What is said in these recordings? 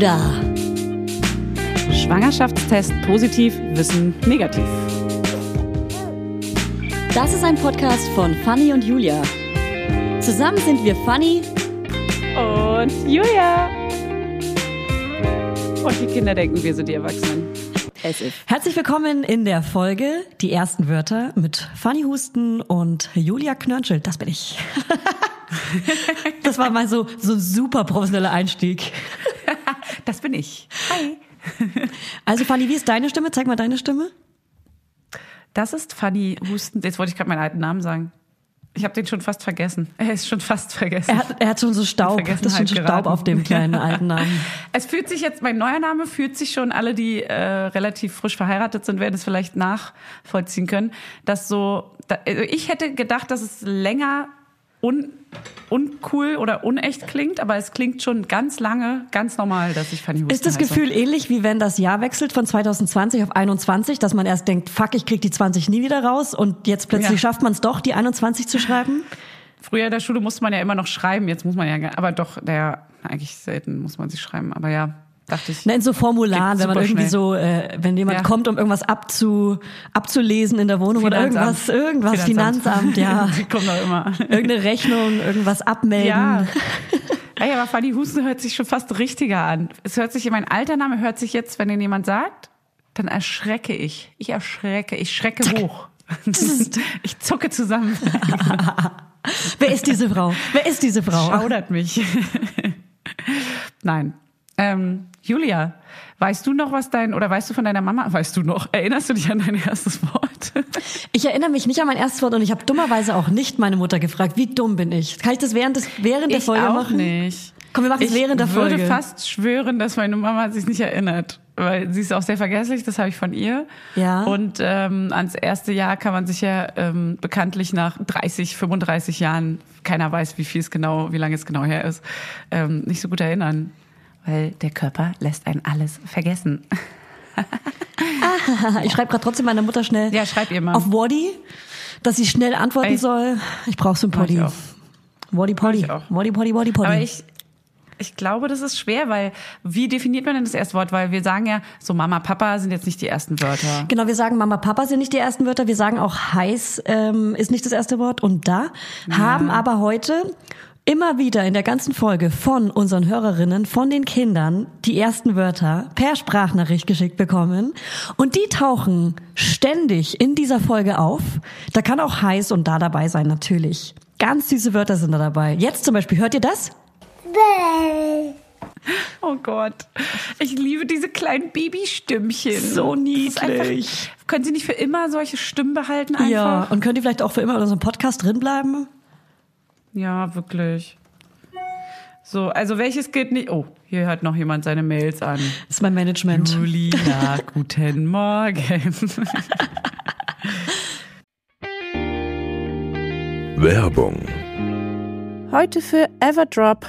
da? Schwangerschaftstest positiv, Wissen negativ. Das ist ein Podcast von Fanny und Julia. Zusammen sind wir Fanny und Julia. Und die Kinder denken, wir sind die Erwachsenen. Herzlich willkommen in der Folge Die ersten Wörter mit Fanny Husten und Julia Knörnschild. Das bin ich. Das war mal so, so ein super professioneller Einstieg. Das bin ich. Hi. Also Fanny, wie ist deine Stimme? Zeig mal deine Stimme. Das ist Fanny Husten. Jetzt wollte ich gerade meinen alten Namen sagen. Ich habe den schon fast vergessen. Er ist schon fast vergessen. Er hat, er hat schon so Staub. Das ist schon so Staub auf dem kleinen alten Namen. Es fühlt sich jetzt, mein neuer Name fühlt sich schon, alle, die äh, relativ frisch verheiratet sind, werden es vielleicht nachvollziehen können, dass so, da, also ich hätte gedacht, dass es länger un, uncool oder unecht klingt, aber es klingt schon ganz lange ganz normal, dass ich Fanny Husten Ist das heiße. Gefühl ähnlich, wie wenn das Jahr wechselt von 2020 auf 21, dass man erst denkt, fuck, ich krieg die 20 nie wieder raus und jetzt plötzlich Ja. schafft man es doch, die 21 zu schreiben? Früher in der Schule musste man ja immer noch schreiben, jetzt muss man ja, aber doch, der, eigentlich selten muss man sich schreiben, aber ja, dachte ich. Na, in so Formularen, wenn man irgendwie schnell. so, äh, wenn jemand Ja. kommt, um irgendwas abzu, abzulesen in der Wohnung oder Finanzamt. irgendwas, irgendwas, Finanzamt, ja. Die kommen doch immer. Irgendeine Rechnung, irgendwas abmelden. Ja. Ey, aber Fanny Husten hört sich schon fast richtiger an. Es hört sich, mein alter Name hört sich jetzt, wenn den jemand sagt, dann erschrecke ich. Ich erschrecke, ich schrecke hoch. Ich zucke zusammen. Wer ist diese Frau? Wer ist diese Frau? Schaudert mich. Nein. Ähm, Julia, weißt du noch, was dein, oder weißt du von deiner Mama, weißt du noch, erinnerst du dich an dein erstes Wort? Ich erinnere mich nicht an mein erstes Wort und ich habe dummerweise auch nicht meine Mutter gefragt. Wie dumm bin ich? Kann ich das während, des, während der Ich Folge auch machen? nicht. Komm, wir machen es Ich während der würde Folge. fast schwören, dass meine Mama sich nicht erinnert. Weil sie ist auch sehr vergesslich, das habe ich von ihr. Ja. Und ähm, ans erste Jahr kann man sich ja ähm, bekanntlich nach 30, 35 Jahren, keiner weiß, wie viel es genau, wie lange es genau her ist, ähm, nicht so gut erinnern. Weil der Körper lässt einen alles vergessen. Ich schreibe gerade trotzdem meiner Mutter schnell Ja, schreib ihr mal. auf Wadi, dass sie schnell antworten Ey. soll. Ich brauche so ein ich Poddy. Wadi Poddy. ich. Wadi Poddy, Wadi Poddy. Aber ich, ich glaube, das ist schwer, weil wie definiert man denn das erste Wort? Weil wir sagen ja, so Mama, Papa sind jetzt nicht die ersten Wörter. Genau, wir sagen Mama, Papa sind nicht die ersten Wörter. Wir sagen auch heiß ähm, ist nicht das erste Wort und da. Haben aber heute immer wieder in der ganzen Folge von unseren Hörerinnen, von den Kindern, die ersten Wörter per Sprachnachricht geschickt bekommen. Und die tauchen ständig in dieser Folge auf. Da kann auch heiß und da dabei sein, natürlich. Ganz süße Wörter sind da dabei. Jetzt zum Beispiel, hört ihr das? Oh Gott. Ich liebe diese kleinen Babystimmchen. So ist einfach- niedlich. können Sie nicht für immer solche Stimmen behalten einfach? Ja. Und könnt ihr vielleicht auch für immer in unserem Podcast drinbleiben? Ja, wirklich. So, also welches gilt nicht? Oh, hier hört noch jemand seine Mails an. Das ist mein Management. Julia, guten Morgen. Werbung. Heute für Everdrop.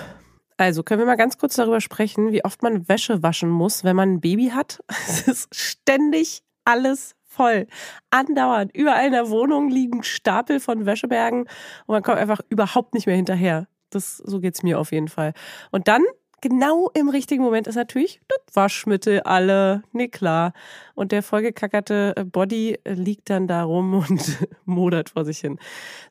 Also können wir mal ganz kurz darüber sprechen, wie oft man Wäsche waschen muss, wenn man ein Baby hat. Es ist ständig alles voll. Andauernd. Überall in der Wohnung liegen Stapel von Wäschebergen und man kommt einfach überhaupt nicht mehr hinterher. Das, so geht's mir auf jeden Fall. Und dann, genau im richtigen Moment, ist natürlich das Waschmittel alle. Nee, klar. Und der vollgekackerte äh, Body äh, liegt dann da rum und modert vor sich hin.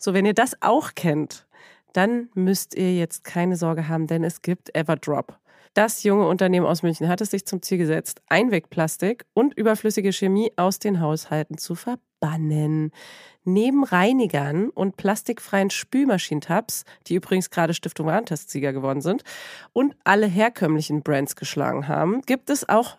So, wenn ihr das auch kennt, dann müsst ihr jetzt keine Sorge haben, denn es gibt Everdrop. Das junge Unternehmen aus München hat es sich zum Ziel gesetzt, Einwegplastik und überflüssige Chemie aus den Haushalten zu verbannen. Neben Reinigern und plastikfreien Spülmaschinentabs, die übrigens gerade Stiftung Warentest-Sieger geworden sind, und alle herkömmlichen Brands geschlagen haben, gibt es auch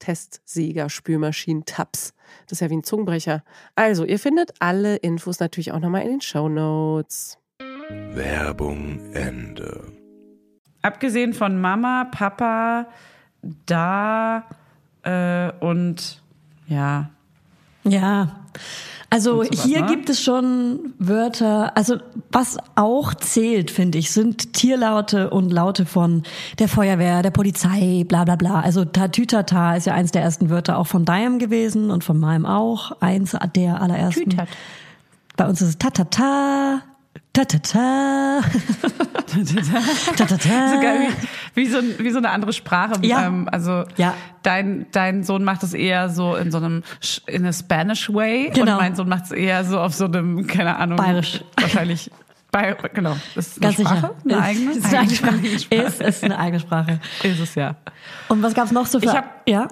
Testsieger, Spülmaschinen, Tabs. Das ist ja wie ein Zungenbrecher. Also, ihr findet alle Infos natürlich auch nochmal in den Show Notes. Werbung Ende. Abgesehen von Mama, Papa, da äh, und ja. Ja. Also hier ne? gibt es schon Wörter, also was auch zählt, finde ich, sind Tierlaute und Laute von der Feuerwehr, der Polizei, bla bla bla. Also Tatütata ist ja eins der ersten Wörter auch von Diam gewesen und von meinem auch. Eins der allerersten. Tütat. Bei uns ist es Tatata, Tatata, Tatata. Sogar wie, wie, so, wie so eine andere Sprache. Ja. Ähm, also Ja. dein, dein Sohn macht es eher so in so einem in a Spanish way Genau. und mein Sohn macht es eher so auf so einem, keine Ahnung. Bayerisch. Wahrscheinlich. Bei, genau. Ist eine Ganz Sprache? sicher. Eine eigene? Ist, ist, eine eigene Sprache. Sprache. Ist, ist eine eigene Sprache. Ist es ja. Und was gab's noch so für... Ich hab- ja?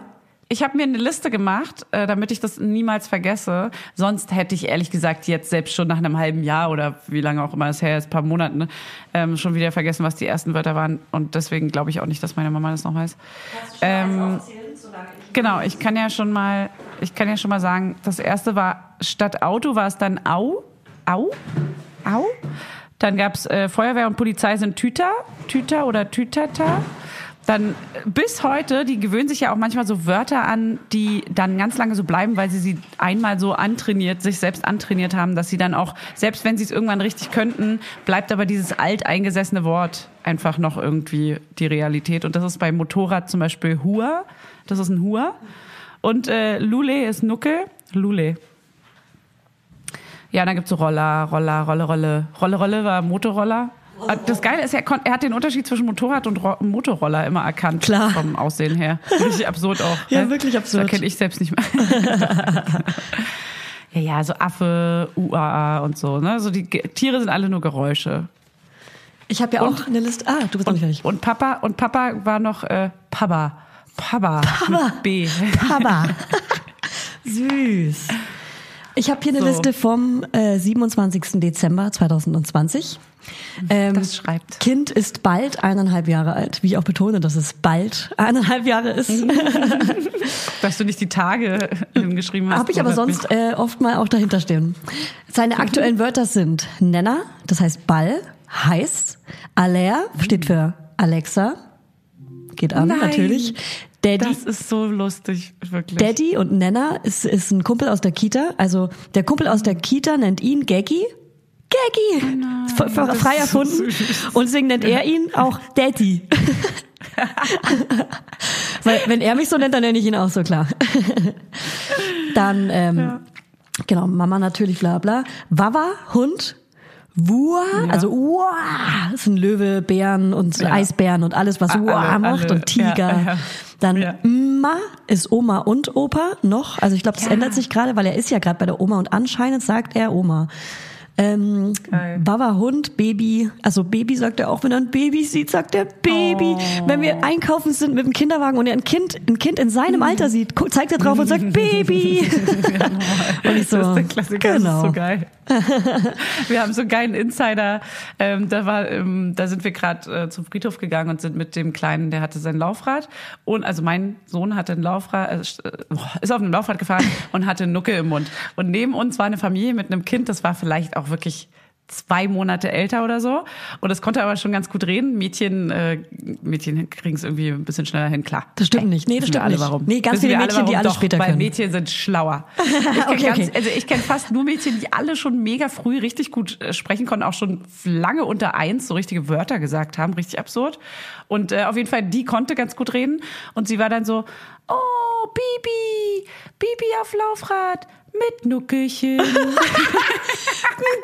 Ich habe mir eine Liste gemacht, äh, damit ich das niemals vergesse. Sonst hätte ich ehrlich gesagt jetzt selbst schon nach einem halben Jahr oder wie lange auch immer es her ist, ein paar Monaten, ne, ähm, schon wieder vergessen, was die ersten Wörter waren. Und deswegen glaube ich auch nicht, dass meine Mama das noch weiß. Ähm, genau, ich kann ja schon mal, ich kann ja schon mal sagen, das erste war statt Auto war es dann Au, Au, Au. Dann gab's äh, Feuerwehr und Polizei sind Tüter, Tüter oder Tütata. Dann bis heute, die gewöhnen sich ja auch manchmal so Wörter an, die dann ganz lange so bleiben, weil sie sie einmal so antrainiert, sich selbst antrainiert haben, dass sie dann auch, selbst wenn sie es irgendwann richtig könnten, bleibt aber dieses alteingesessene Wort einfach noch irgendwie die Realität. Und das ist bei Motorrad zum Beispiel Hua, das ist ein Hua. Und äh, Lule ist Nuckel, Lule. Ja, dann gibt's so Roller, Roller, Rolle, Rolle. Rolle, Rolle war Motorroller. Ah, Das Geile ist, er, er hat den Unterschied zwischen Motorrad und Ro Motorroller immer erkannt. Klar. Vom Aussehen her. Richtig absurd auch. Ja, ne? wirklich absurd. Das erkenne ich selbst nicht mehr. ja, ja, so Affe, UAA und so. Ne? So die Tiere sind alle nur Geräusche. Ich habe ja auch eine Liste... Ah, du bist noch nicht fertig. Und Papa, und Papa war noch äh, Papa. Papa. Mit B. Papa. Süß. Ich habe hier eine So. Liste vom äh, 27. Dezember 2020. Ähm, Das schreibt. Kind ist bald eineinhalb Jahre alt, wie ich auch betone, dass es bald eineinhalb Jahre ist. Dass du nicht die Tage hingeschrieben hast. Habe ich aber sonst äh, oft mal auch dahinter stehen. Seine aktuellen Wörter sind Nenner, das heißt Ball, heiß, Aller steht für Alexa, geht an Nein. natürlich. Daddy, Das ist so lustig, wirklich. Daddy und Nenner ist, ist ein Kumpel aus der Kita. Also der Kumpel aus der Kita nennt ihn Gaggy. Gaggy! F- frei erfunden. Und deswegen nennt er ihn auch Daddy. Weil wenn er mich so nennt, dann nenne ich ihn auch so klar. dann, ähm, genau, Mama natürlich, bla bla. Wawa, Hund. Wua, also Wua, ist ein Löwe, Bären und Ja. Eisbären und alles, was Wua alle- macht alle, und Tiger. ja, ja. Dann Ja. Ma ist Oma und Opa noch. Also ich glaube, das Ja. ändert sich gerade, weil er ist ja gerade bei der Oma und anscheinend sagt er Oma. Ähm, Geil. Baba Hund, Baby, also Baby sagt er auch, wenn er ein Baby sieht, sagt er Baby. Oh. Wenn wir einkaufen sind mit dem Kinderwagen und er ein Kind, ein Kind in seinem Alter sieht, zeigt er drauf und sagt Baby. und ich so, das ist der Klassiker, genau. das ist so geil. Wir haben so einen geilen Insider. Ähm, da war, ähm, da sind wir gerade äh, zum Friedhof gegangen und sind mit dem Kleinen, der hatte sein Laufrad und also mein Sohn hatte ein Laufrad, äh, ist auf einem Laufrad gefahren und hatte Nuckel im Mund. Und neben uns war eine Familie mit einem Kind, das war vielleicht auch wirklich zwei Monate älter oder so. Und es konnte aber schon ganz gut reden. Mädchen, äh, Mädchen kriegen es irgendwie ein bisschen schneller hin, klar. Das stimmt nicht. Nee, das stimmt alle nicht. Warum. Nee, ganz Wissen viele Mädchen, die warum? alles Doch, später weil können. Mädchen sind schlauer. Ich Okay, ganz, okay. Also ich kenne fast nur Mädchen, die alle schon mega früh richtig gut äh, sprechen konnten, auch schon lange unter eins so richtige Wörter gesagt haben, richtig absurd. Und äh, auf jeden Fall, die konnte ganz gut reden. Und sie war dann so, oh, Bibi, Bibi auf Laufrad, Mit Nuckelchen.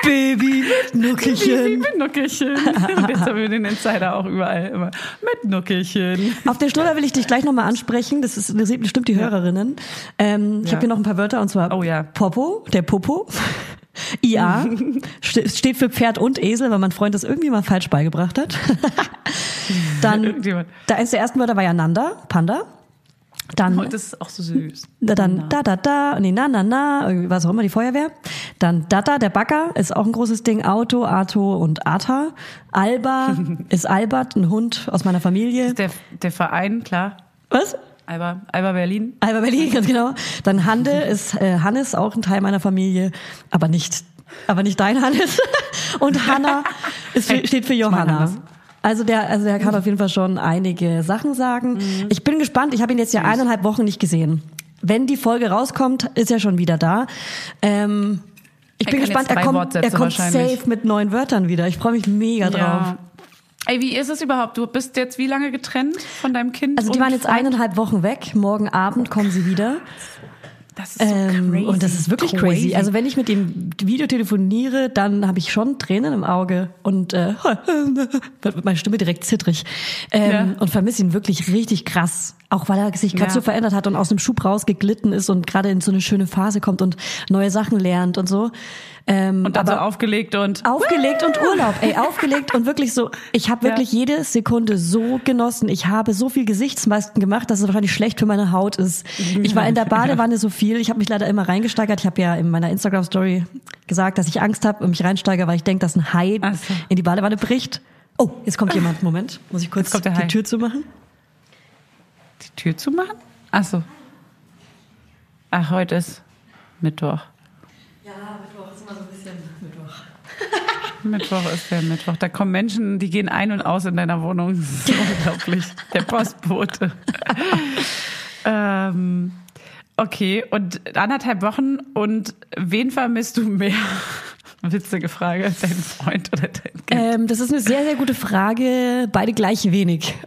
Baby mit Nuckelchen. mit Nuckelchen. Und jetzt haben wir den Insider auch überall immer. Mit Nuckelchen. Auf den Schnuller will ich dich gleich nochmal ansprechen. Das ist das sieht bestimmt die Hörerinnen. Ähm, Ich Ja. habe hier noch ein paar Wörter und zwar Oh ja. Popo, der Popo. IA ste- steht für Pferd und Esel, weil mein Freund das irgendwie mal falsch beigebracht hat. Dann, da eins der ersten Wörter war ja Nanda, Panda. Dann, Und das ist auch so süß. dann da, da, da, nee, na, na, na, irgendwie was auch immer, die Feuerwehr. Dann Data, der Bagger, ist auch ein großes Ding. Auto, Arto und Ata. Alba ist Albert, ein Hund aus meiner Familie. Der, der Verein, klar. Was? Alba, Alba Berlin. Alba Berlin, ganz genau. Dann Hande ist äh, Hannes, auch ein Teil meiner Familie, aber nicht, aber nicht dein Hannes. Und Hanna ist, steht für Johanna. Also der, also der kann auf jeden Fall schon einige Sachen sagen. Ich bin gespannt. Ich habe ihn jetzt ja eineinhalb Wochen nicht gesehen. Wenn die Folge rauskommt, ist er schon wieder da. Ähm, ich Er bin gespannt. Er kommt, Wortsätze er kommt safe mit neuen Wörtern wieder. Ich freue mich mega drauf. Ja. Ey, wie ist es überhaupt? Du bist jetzt wie lange getrennt von deinem Kind? Also die waren jetzt eineinhalb Wochen weg. Morgen Abend kommen sie wieder. Das ist so Ähm, crazy. und das ist wirklich crazy. Also wenn ich mit dem Video telefoniere, dann habe ich schon Tränen im Auge und äh, wird meine Stimme direkt zittrig ähm, Ja. und vermisse ihn wirklich richtig krass. Auch weil er sich gerade Ja. so verändert hat und aus dem Schub rausgeglitten ist und gerade in so eine schöne Phase kommt und neue Sachen lernt und so. Ähm, und dann so aufgelegt und Aufgelegt und Urlaub, ey, aufgelegt und wirklich so, ich habe wirklich Ja. jede Sekunde so genossen. Ich habe so viel Gesichtsmasken gemacht, dass es wahrscheinlich schlecht für meine Haut ist. Ich war in der Badewanne so viel, ich habe mich leider immer reingesteigert. Ich habe ja in meiner Instagram Story gesagt, dass ich Angst habe und mich reinsteige, weil ich denke, dass ein Hai so. in die Badewanne bricht. Oh, jetzt kommt jemand. Moment, muss ich kurz die. Tür zumachen? Die Tür zumachen? Ach so. Ach, heute ist Mittwoch. Ja, Mittwoch ist immer so ein bisschen Mittwoch. Mittwoch ist der Mittwoch. Da kommen Menschen, die gehen ein und aus in deiner Wohnung. Das ist unglaublich. Der Postbote. ähm, okay, und anderthalb Wochen und wen vermisst du mehr? Witzige Frage. Dein Freund oder dein Kind? Ähm, das ist eine sehr, sehr gute Frage. Beide gleich wenig.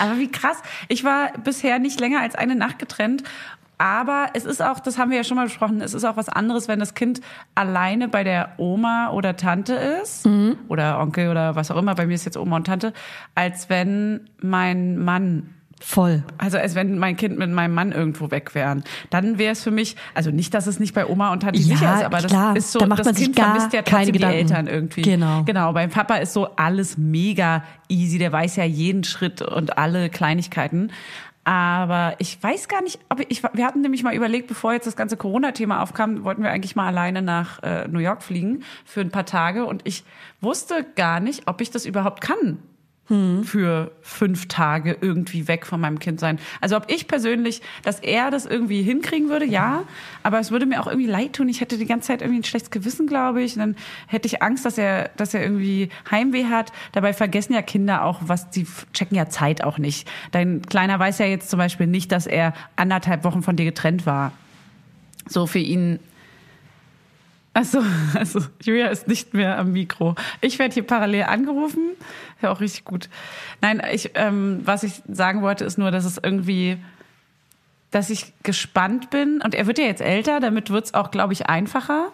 Aber wie krass. Ich war bisher nicht länger als eine Nacht getrennt. Aber es ist auch, das haben wir ja schon mal besprochen, es ist auch was anderes, wenn das Kind alleine bei der Oma oder Tante ist oder Onkel oder was auch immer. Bei mir ist jetzt Oma und Tante, als wenn mein Mann Voll. also als wenn mein Kind mit meinem Mann irgendwo weg wären. Dann wäre es für mich, also nicht, dass es nicht bei Oma und Tante Ja, sicher ist, aber klar. das ist so, Da macht das man sich Kind gar vermisst ja keine trotzdem die Gedanken. Eltern irgendwie. Genau. Genau, beim Papa ist so alles mega easy, der weiß ja jeden Schritt und alle Kleinigkeiten. Aber ich weiß gar nicht, ob ich, wir hatten nämlich mal überlegt, bevor jetzt das ganze Corona-Thema aufkam, wollten wir eigentlich mal alleine nach äh, New York fliegen für ein paar Tage und ich wusste gar nicht, ob ich das überhaupt kann für fünf Tage irgendwie weg von meinem Kind sein. Also ob ich persönlich, dass er das irgendwie hinkriegen würde, ja, aber es würde mir auch irgendwie leid tun. Ich hätte die ganze Zeit irgendwie ein schlechtes Gewissen, glaube ich. Und dann hätte ich Angst, dass er, dass er irgendwie Heimweh hat. Dabei vergessen ja Kinder auch, was die checken ja Zeit auch nicht. Dein Kleiner weiß ja jetzt zum Beispiel nicht, dass er anderthalb Wochen von dir getrennt war. So für ihn Achso, also Julia ist nicht mehr am Mikro. Ich werde hier parallel angerufen. Ja, auch richtig gut. Nein, ich, ähm, was ich sagen wollte, ist nur, dass es irgendwie, dass ich gespannt bin. Und er wird ja jetzt älter, damit wird's auch, glaube ich, einfacher.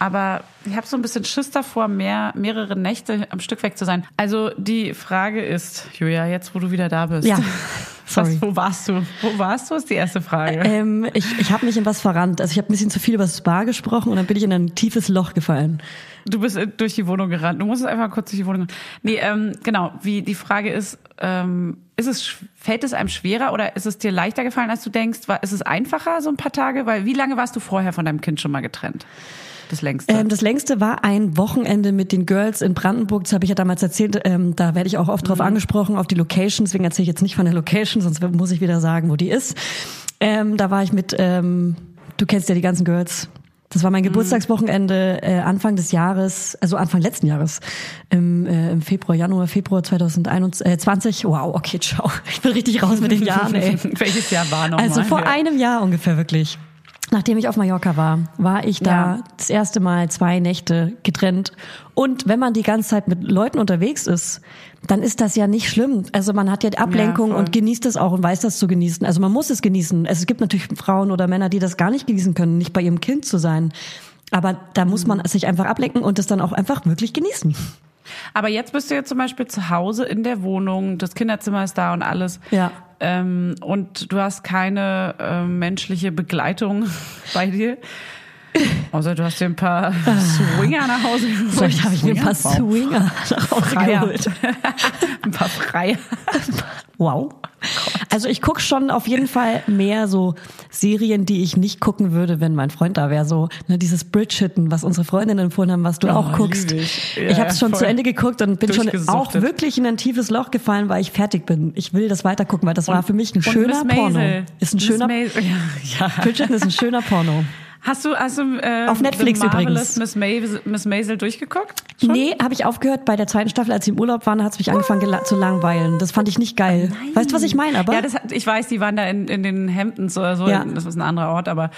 Aber ich habe so ein bisschen Schiss davor, mehr, mehrere Nächte am Stück weg zu sein. Also die Frage ist, Julia, jetzt wo du wieder da bist. Ja, sorry. Was, wo warst du? Wo warst du, ist die erste Frage. Ähm, ich ich habe mich in was verrannt. Also ich habe ein bisschen zu viel über das Spa gesprochen und dann bin ich in ein tiefes Loch gefallen. Du bist äh, durch die Wohnung gerannt. Du musst es einfach kurz durch die Wohnung. Nee, ähm, genau. Wie die Frage ist, ähm, ist es fällt es einem schwerer oder ist es dir leichter gefallen, als du denkst? War, ist es einfacher so ein paar Tage? Weil wie lange warst du vorher von deinem Kind schon mal getrennt? Das längste. Ähm, das längste war ein Wochenende mit den Girls in Brandenburg. Das habe ich ja damals erzählt. Ähm, da werde ich auch oft Mhm. drauf angesprochen, auf die Location. Deswegen erzähle ich jetzt nicht von der Location, sonst muss ich wieder sagen, wo die ist. Ähm, da war ich mit, ähm, du kennst ja die ganzen Girls. Das war mein Mhm. Geburtstagswochenende äh, Anfang des Jahres, also Anfang letzten Jahres, im, äh, im Februar, Januar, Februar 2021. Wow, okay, ciao. Ich bin richtig raus mit den Jahren, ey. Welches Jahr war noch Also mal? vor einem Jahr ungefähr wirklich. Nachdem ich auf Mallorca war, war ich da Ja. das erste Mal zwei Nächte getrennt. Und wenn man die ganze Zeit mit Leuten unterwegs ist, dann ist das ja nicht schlimm. Also man hat ja die Ablenkung voll. und genießt es auch und weiß das zu genießen. Also man muss es genießen. Es gibt natürlich Frauen oder Männer, die das gar nicht genießen können, nicht bei ihrem Kind zu sein. Aber da muss man sich einfach ablenken und das dann auch einfach wirklich genießen. Aber jetzt bist du ja zum Beispiel zu Hause in der Wohnung, das Kinderzimmer ist da und alles. Ja. Ähm, und du hast keine äh, menschliche Begleitung bei dir. Außer du hast dir ein paar Swinger nach Hause geholt. Vielleicht habe ich mir ein paar Swinger? Nach Hause Freier. geholt. ein paar Freier. Wow. Also ich guck schon auf jeden Fall mehr so Serien, die ich nicht gucken würde, wenn mein Freund da wäre. So ne, dieses Bridgerton, was unsere Freundinnen empfohlen haben, was du Oh, auch guckst. ich. Ja, ich habe es schon zu Ende geguckt und bin schon auch wirklich in ein tiefes Loch gefallen, weil ich fertig bin. Ich will das weitergucken, weil das war für mich ein Und schöner Porno. Ist ein Miss schöner Maisel. Ja, ja. Bridgerton ist ein schöner Porno. Hast du, hast du äh, Auf Netflix übrigens. Miss Maisel, Miss Maisel durchgeguckt? Schon? Nee, habe ich aufgehört bei der zweiten Staffel, als sie im Urlaub waren, hat es mich angefangen gela- zu langweilen. Das fand ich nicht geil. Weißt du, was ich meine? Aber Ja, das ich weiß, die waren da in, in den Hamptons oder so. Ja. Das ist ein anderer Ort, aber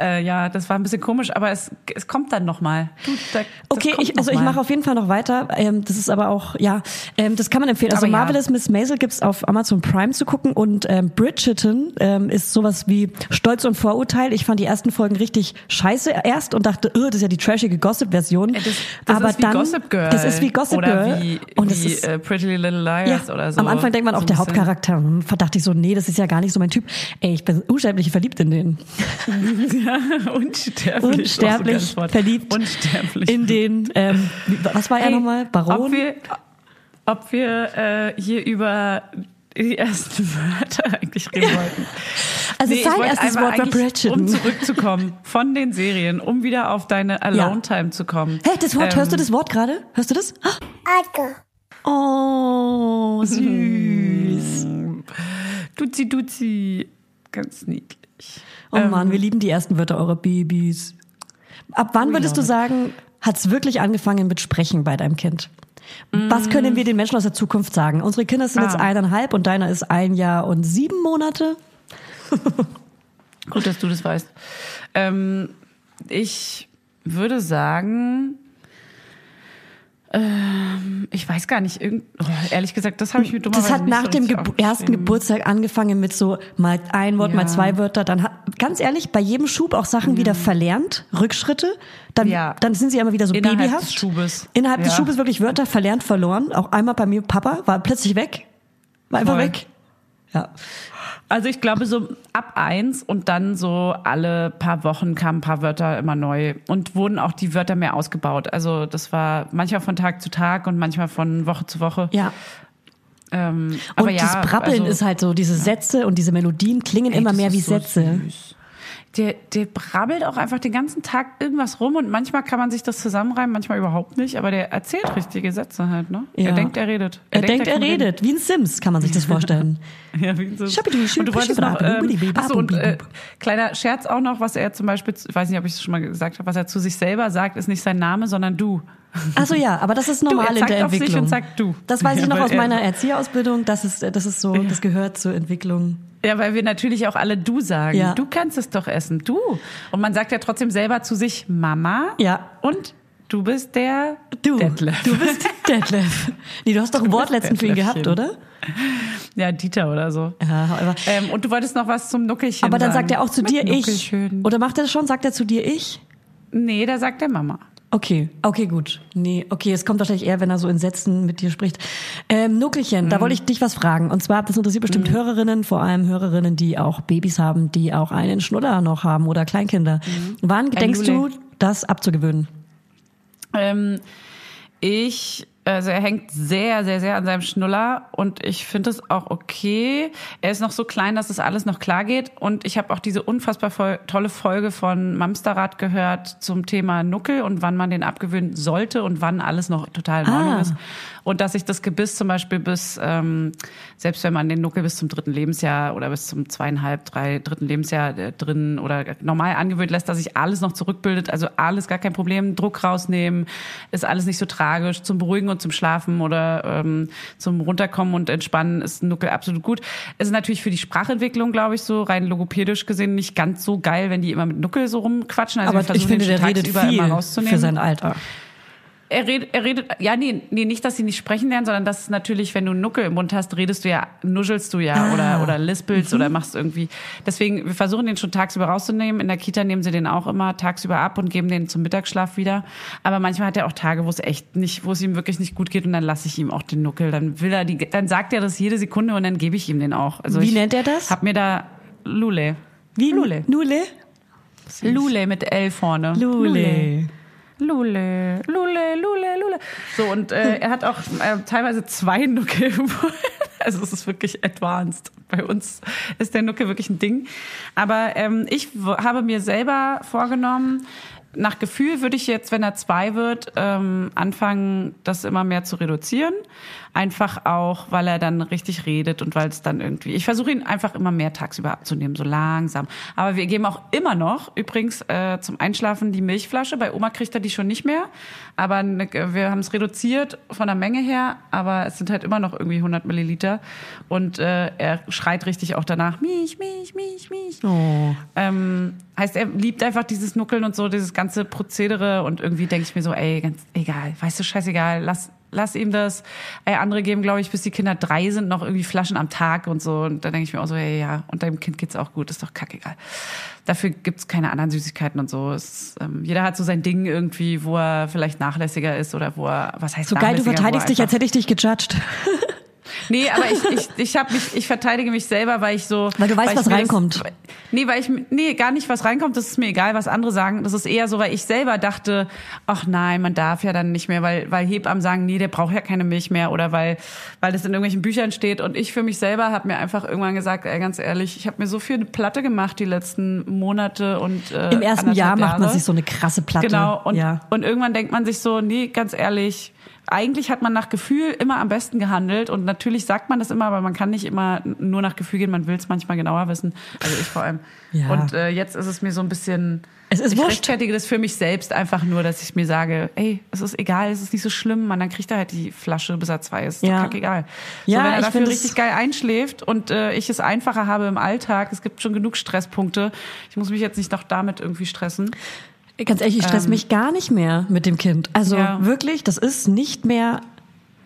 äh, ja, das war ein bisschen komisch. Aber es, es kommt dann noch mal. Du, da, Okay, ich, also ich mache auf jeden Fall noch weiter. Ähm, das ist aber auch, ja, ähm, das kann man empfehlen. Also Aber ja. Marvelous Miss Maisel gibt's auf Amazon Prime zu gucken und ähm, Bridgerton ähm, ist sowas wie Stolz und Vorurteil. Ich fand die ersten Folgen richtig scheiße erst und dachte, oh, das ist ja die trashige Gossip-Version. Äh, Das, das aber ist wie dann, Gossip Girl. Das ist wie Gossip oder Girl. Wie, und es wie ist, äh, Pretty Little ja, Liars oder so. am Anfang denkt man auch so der. Hauptcharakter. Hm, Verdachte ich so, nee, das ist ja gar nicht so mein Typ. Ey, ich bin unsterblich verliebt in den. Unsterblich. Unsterblich auch so verliebt Unsterblich. In den, ähm, was war er Hey, nochmal? Baron? Ob wir, ob wir äh, hier über die ersten Wörter eigentlich reden wollten. Also Nee, ich sein erstes Wort war Bridgerton. Um zurückzukommen von den Serien, um wieder auf deine Alone-Time zu kommen. Hä, das Wort, Ähm, hörst du das Wort gerade? Hörst du das? Ecke. Oh, süß. Duzi, Duzi. Ganz niedlich. Oh Mann, wir lieben die ersten Wörter eurer Babys. Ab wann würdest du sagen, hat's wirklich angefangen mit Sprechen bei deinem Kind? Was können wir den Menschen aus der Zukunft sagen? Unsere Kinder sind jetzt Ah. eineinhalb und deiner ist ein Jahr und sieben Monate. Gut, dass du das weißt. Ähm, ich würde sagen, ähm, ich weiß gar nicht, irgend, oh, ehrlich gesagt, das habe ich mir dummerweise Das hat nach so dem Gebu ersten. Geburtstag angefangen mit so mal ein Wort, mal Ja. zwei Wörter. Dann hat, ganz ehrlich, bei jedem Schub auch Sachen wieder verlernt, Rückschritte. Dann, Ja. dann sind sie immer wieder so Innerhalb babyhaft. des Schubes. Innerhalb des Ja. Schubes wirklich Wörter verlernt, verloren. Auch einmal bei mir, Papa, war plötzlich weg. War einfach Voll. weg. Ja. Also ich glaube so ab eins und dann so alle paar Wochen kamen ein paar Wörter immer neu und wurden auch die Wörter mehr ausgebaut. Also das war manchmal von Tag zu Tag und manchmal von Woche zu Woche. Ja. Ähm, Und aber ja, das Brabbeln also, ist halt so, diese Sätze und diese Melodien klingen ey, immer mehr wie so Sätze. süß. Der, der brabbelt auch einfach den ganzen Tag irgendwas rum und manchmal kann man sich das zusammenreimen, manchmal überhaupt nicht, aber der erzählt richtige Sätze halt, ne? Ja. Er denkt, er redet. Er, denkt, er reden. redet. Wie ein Sims kann man sich das vorstellen. Ja, wie so. Schabidu, Und du wolltest noch, ähm, achso, und äh, kleiner Scherz auch noch, was er zum Beispiel, ich weiß nicht, ob ich es schon mal gesagt habe, was er zu sich selber sagt, ist nicht sein Name, sondern du. Also ja, aber das ist normal er in der auf sich Entwicklung. und sagt du. Das weiß ich Ja, noch aus er- meiner Erzieherausbildung. Das ist, das ist so, das gehört zur Entwicklung. Ja, weil wir natürlich auch alle du sagen. Ja. Du kannst es doch essen, du. Und man sagt ja trotzdem selber zu sich Mama. Ja. Und du bist der Du, Detlef. du bist Detlef. Nee, du hast doch ein Wort letztens für ihn gehabt, oder? Ja, Dieter oder so. Ja, aber, Ähm, und du wolltest noch was zum Nuckelchen aber dann sagen. sagt er auch zu Mit dir ich. Oder macht er das schon? Sagt er zu dir ich? Nee, da sagt der Mama. Okay, okay, gut. Nee, okay, es kommt wahrscheinlich eher, wenn er so in Sätzen mit dir spricht. Ähm, Nuckelchen, da wollte ich dich was fragen. Und zwar, das interessiert bestimmt Hörerinnen, vor allem Hörerinnen, die auch Babys haben, die auch einen Schnuller noch haben oder Kleinkinder. Wann denkst du, das abzugewöhnen? Ähm, ich, also er hängt sehr, sehr, sehr an seinem Schnuller und ich finde es auch okay. Er ist noch so klein, dass das alles noch klar geht. Und ich habe auch diese unfassbar tolle Folge von Mamsterrad gehört zum Thema Nuckel und wann man den abgewöhnen sollte und wann alles noch total in Ordnung Ah. ist. Und dass sich das Gebiss zum Beispiel bis, ähm, selbst wenn man den Nuckel bis zum dritten Lebensjahr oder bis zum zweieinhalb, drei dritten Lebensjahr äh, drin oder normal angewöhnt lässt, dass sich alles noch zurückbildet. Also alles gar kein Problem. Druck rausnehmen, ist alles nicht so tragisch. Zum Beruhigen und zum Schlafen oder ähm, zum Runterkommen und Entspannen ist ein Nuckel absolut gut. Es ist natürlich für die Sprachentwicklung, glaube ich, so rein logopädisch gesehen nicht ganz so geil, wenn die immer mit Nuckel so rumquatschen. Also Aber ich finde, der redet viel immer rauszunehmen. für sein Alter. Er redet, er redet, ja, nee, nee, nicht, dass sie nicht sprechen lernen, sondern dass natürlich, wenn du einen Nuckel im Mund hast, redest du ja, nuschelst du ja Ah. oder, oder lispelst Mhm. oder machst irgendwie. Deswegen, wir versuchen den schon tagsüber rauszunehmen. In der Kita nehmen sie den auch immer tagsüber ab und geben den zum Mittagsschlaf wieder. Aber manchmal hat er auch Tage, wo es echt nicht, wo es ihm wirklich nicht gut geht und dann lasse ich ihm auch den Nuckel. Dann will er die, dann sagt er das jede Sekunde und dann gebe ich ihm den auch. Also Wie nennt er das? Hab mir da Lule. Wie Lule. Lule? Lule mit L vorne. Lule. Lule, Lule, Lule, Lule. So, und äh, er hat auch äh, teilweise zwei Nuckel. Also es ist wirklich advanced. Bei uns ist der Nuckel wirklich ein Ding. Aber ähm, ich habe mir selber vorgenommen, nach Gefühl würde ich jetzt, wenn er zwei wird, ähm, anfangen, das immer mehr zu reduzieren. Einfach auch, weil er dann richtig redet und weil es dann irgendwie. Ich versuche ihn einfach immer mehr tagsüber abzunehmen, so langsam. Aber wir geben auch immer noch, übrigens, äh, zum Einschlafen die Milchflasche. Bei Oma kriegt er die schon nicht mehr. Aber ne, wir haben es reduziert von der Menge her, aber es sind halt immer noch irgendwie 100 Milliliter. Und äh, er schreit richtig auch danach, Milch, Milch, Milch, Milch. Oh. Ähm, heißt, er liebt einfach dieses Nuckeln und so, dieses ganze Prozedere und irgendwie denke ich mir so, ey, ganz egal, weißt du, scheißegal, lass, lass ihm das. Ey, andere geben, glaube ich, bis die Kinder drei sind, noch irgendwie Flaschen am Tag und so. Und da denke ich mir auch so, ey, ja, und deinem Kind geht's auch gut, ist doch kackegal. Dafür gibt's keine anderen Süßigkeiten und so. Es, ähm, jeder hat so sein Ding irgendwie, wo er vielleicht nachlässiger ist oder wo er, was heißt So geil, du er verteidigst dich, als hätte ich dich gejudged. Nee, aber ich, ich, ich, hab mich, ich verteidige mich selber, weil ich so. Weil du weißt, ich was reinkommt. Das, nee, weil ich, nee, gar nicht, was reinkommt, das ist mir egal, was andere sagen. Das ist eher so, weil ich selber dachte, ach nein, man darf ja dann nicht mehr, weil, weil Hebammen sagen, nee, der braucht ja keine Milch mehr oder weil, weil das in irgendwelchen Büchern steht. Und ich für mich selber habe mir einfach irgendwann gesagt, ey, ganz ehrlich, ich habe mir so viel eine Platte gemacht die letzten Monate und äh, Im ersten Jahr macht man Jahre. sich so eine krasse Platte. Genau, und, ja. und irgendwann denkt man sich so, nee, ganz ehrlich, eigentlich hat man nach Gefühl immer am besten gehandelt und natürlich sagt man das immer, aber man kann nicht immer nur nach Gefühl gehen, man will es manchmal genauer wissen. Also ich vor allem. Ja. Und äh, jetzt ist es mir so ein bisschen. Es ist ich wurscht. rechtfertige das für mich selbst einfach nur, dass ich mir sage, ey, es ist egal, es ist nicht so schlimm, man, dann kriegt er halt die Flasche, bis er zwei ist. Ist Ja. kackegal. Ja, so, wenn er dafür richtig geil einschläft und äh, ich es einfacher habe im Alltag, es gibt schon genug Stresspunkte. Ich muss mich jetzt nicht noch damit irgendwie stressen. Ganz ehrlich, ich stress mich gar nicht mehr mit dem Kind. Also Ähm. Ja. wirklich, das ist nicht mehr,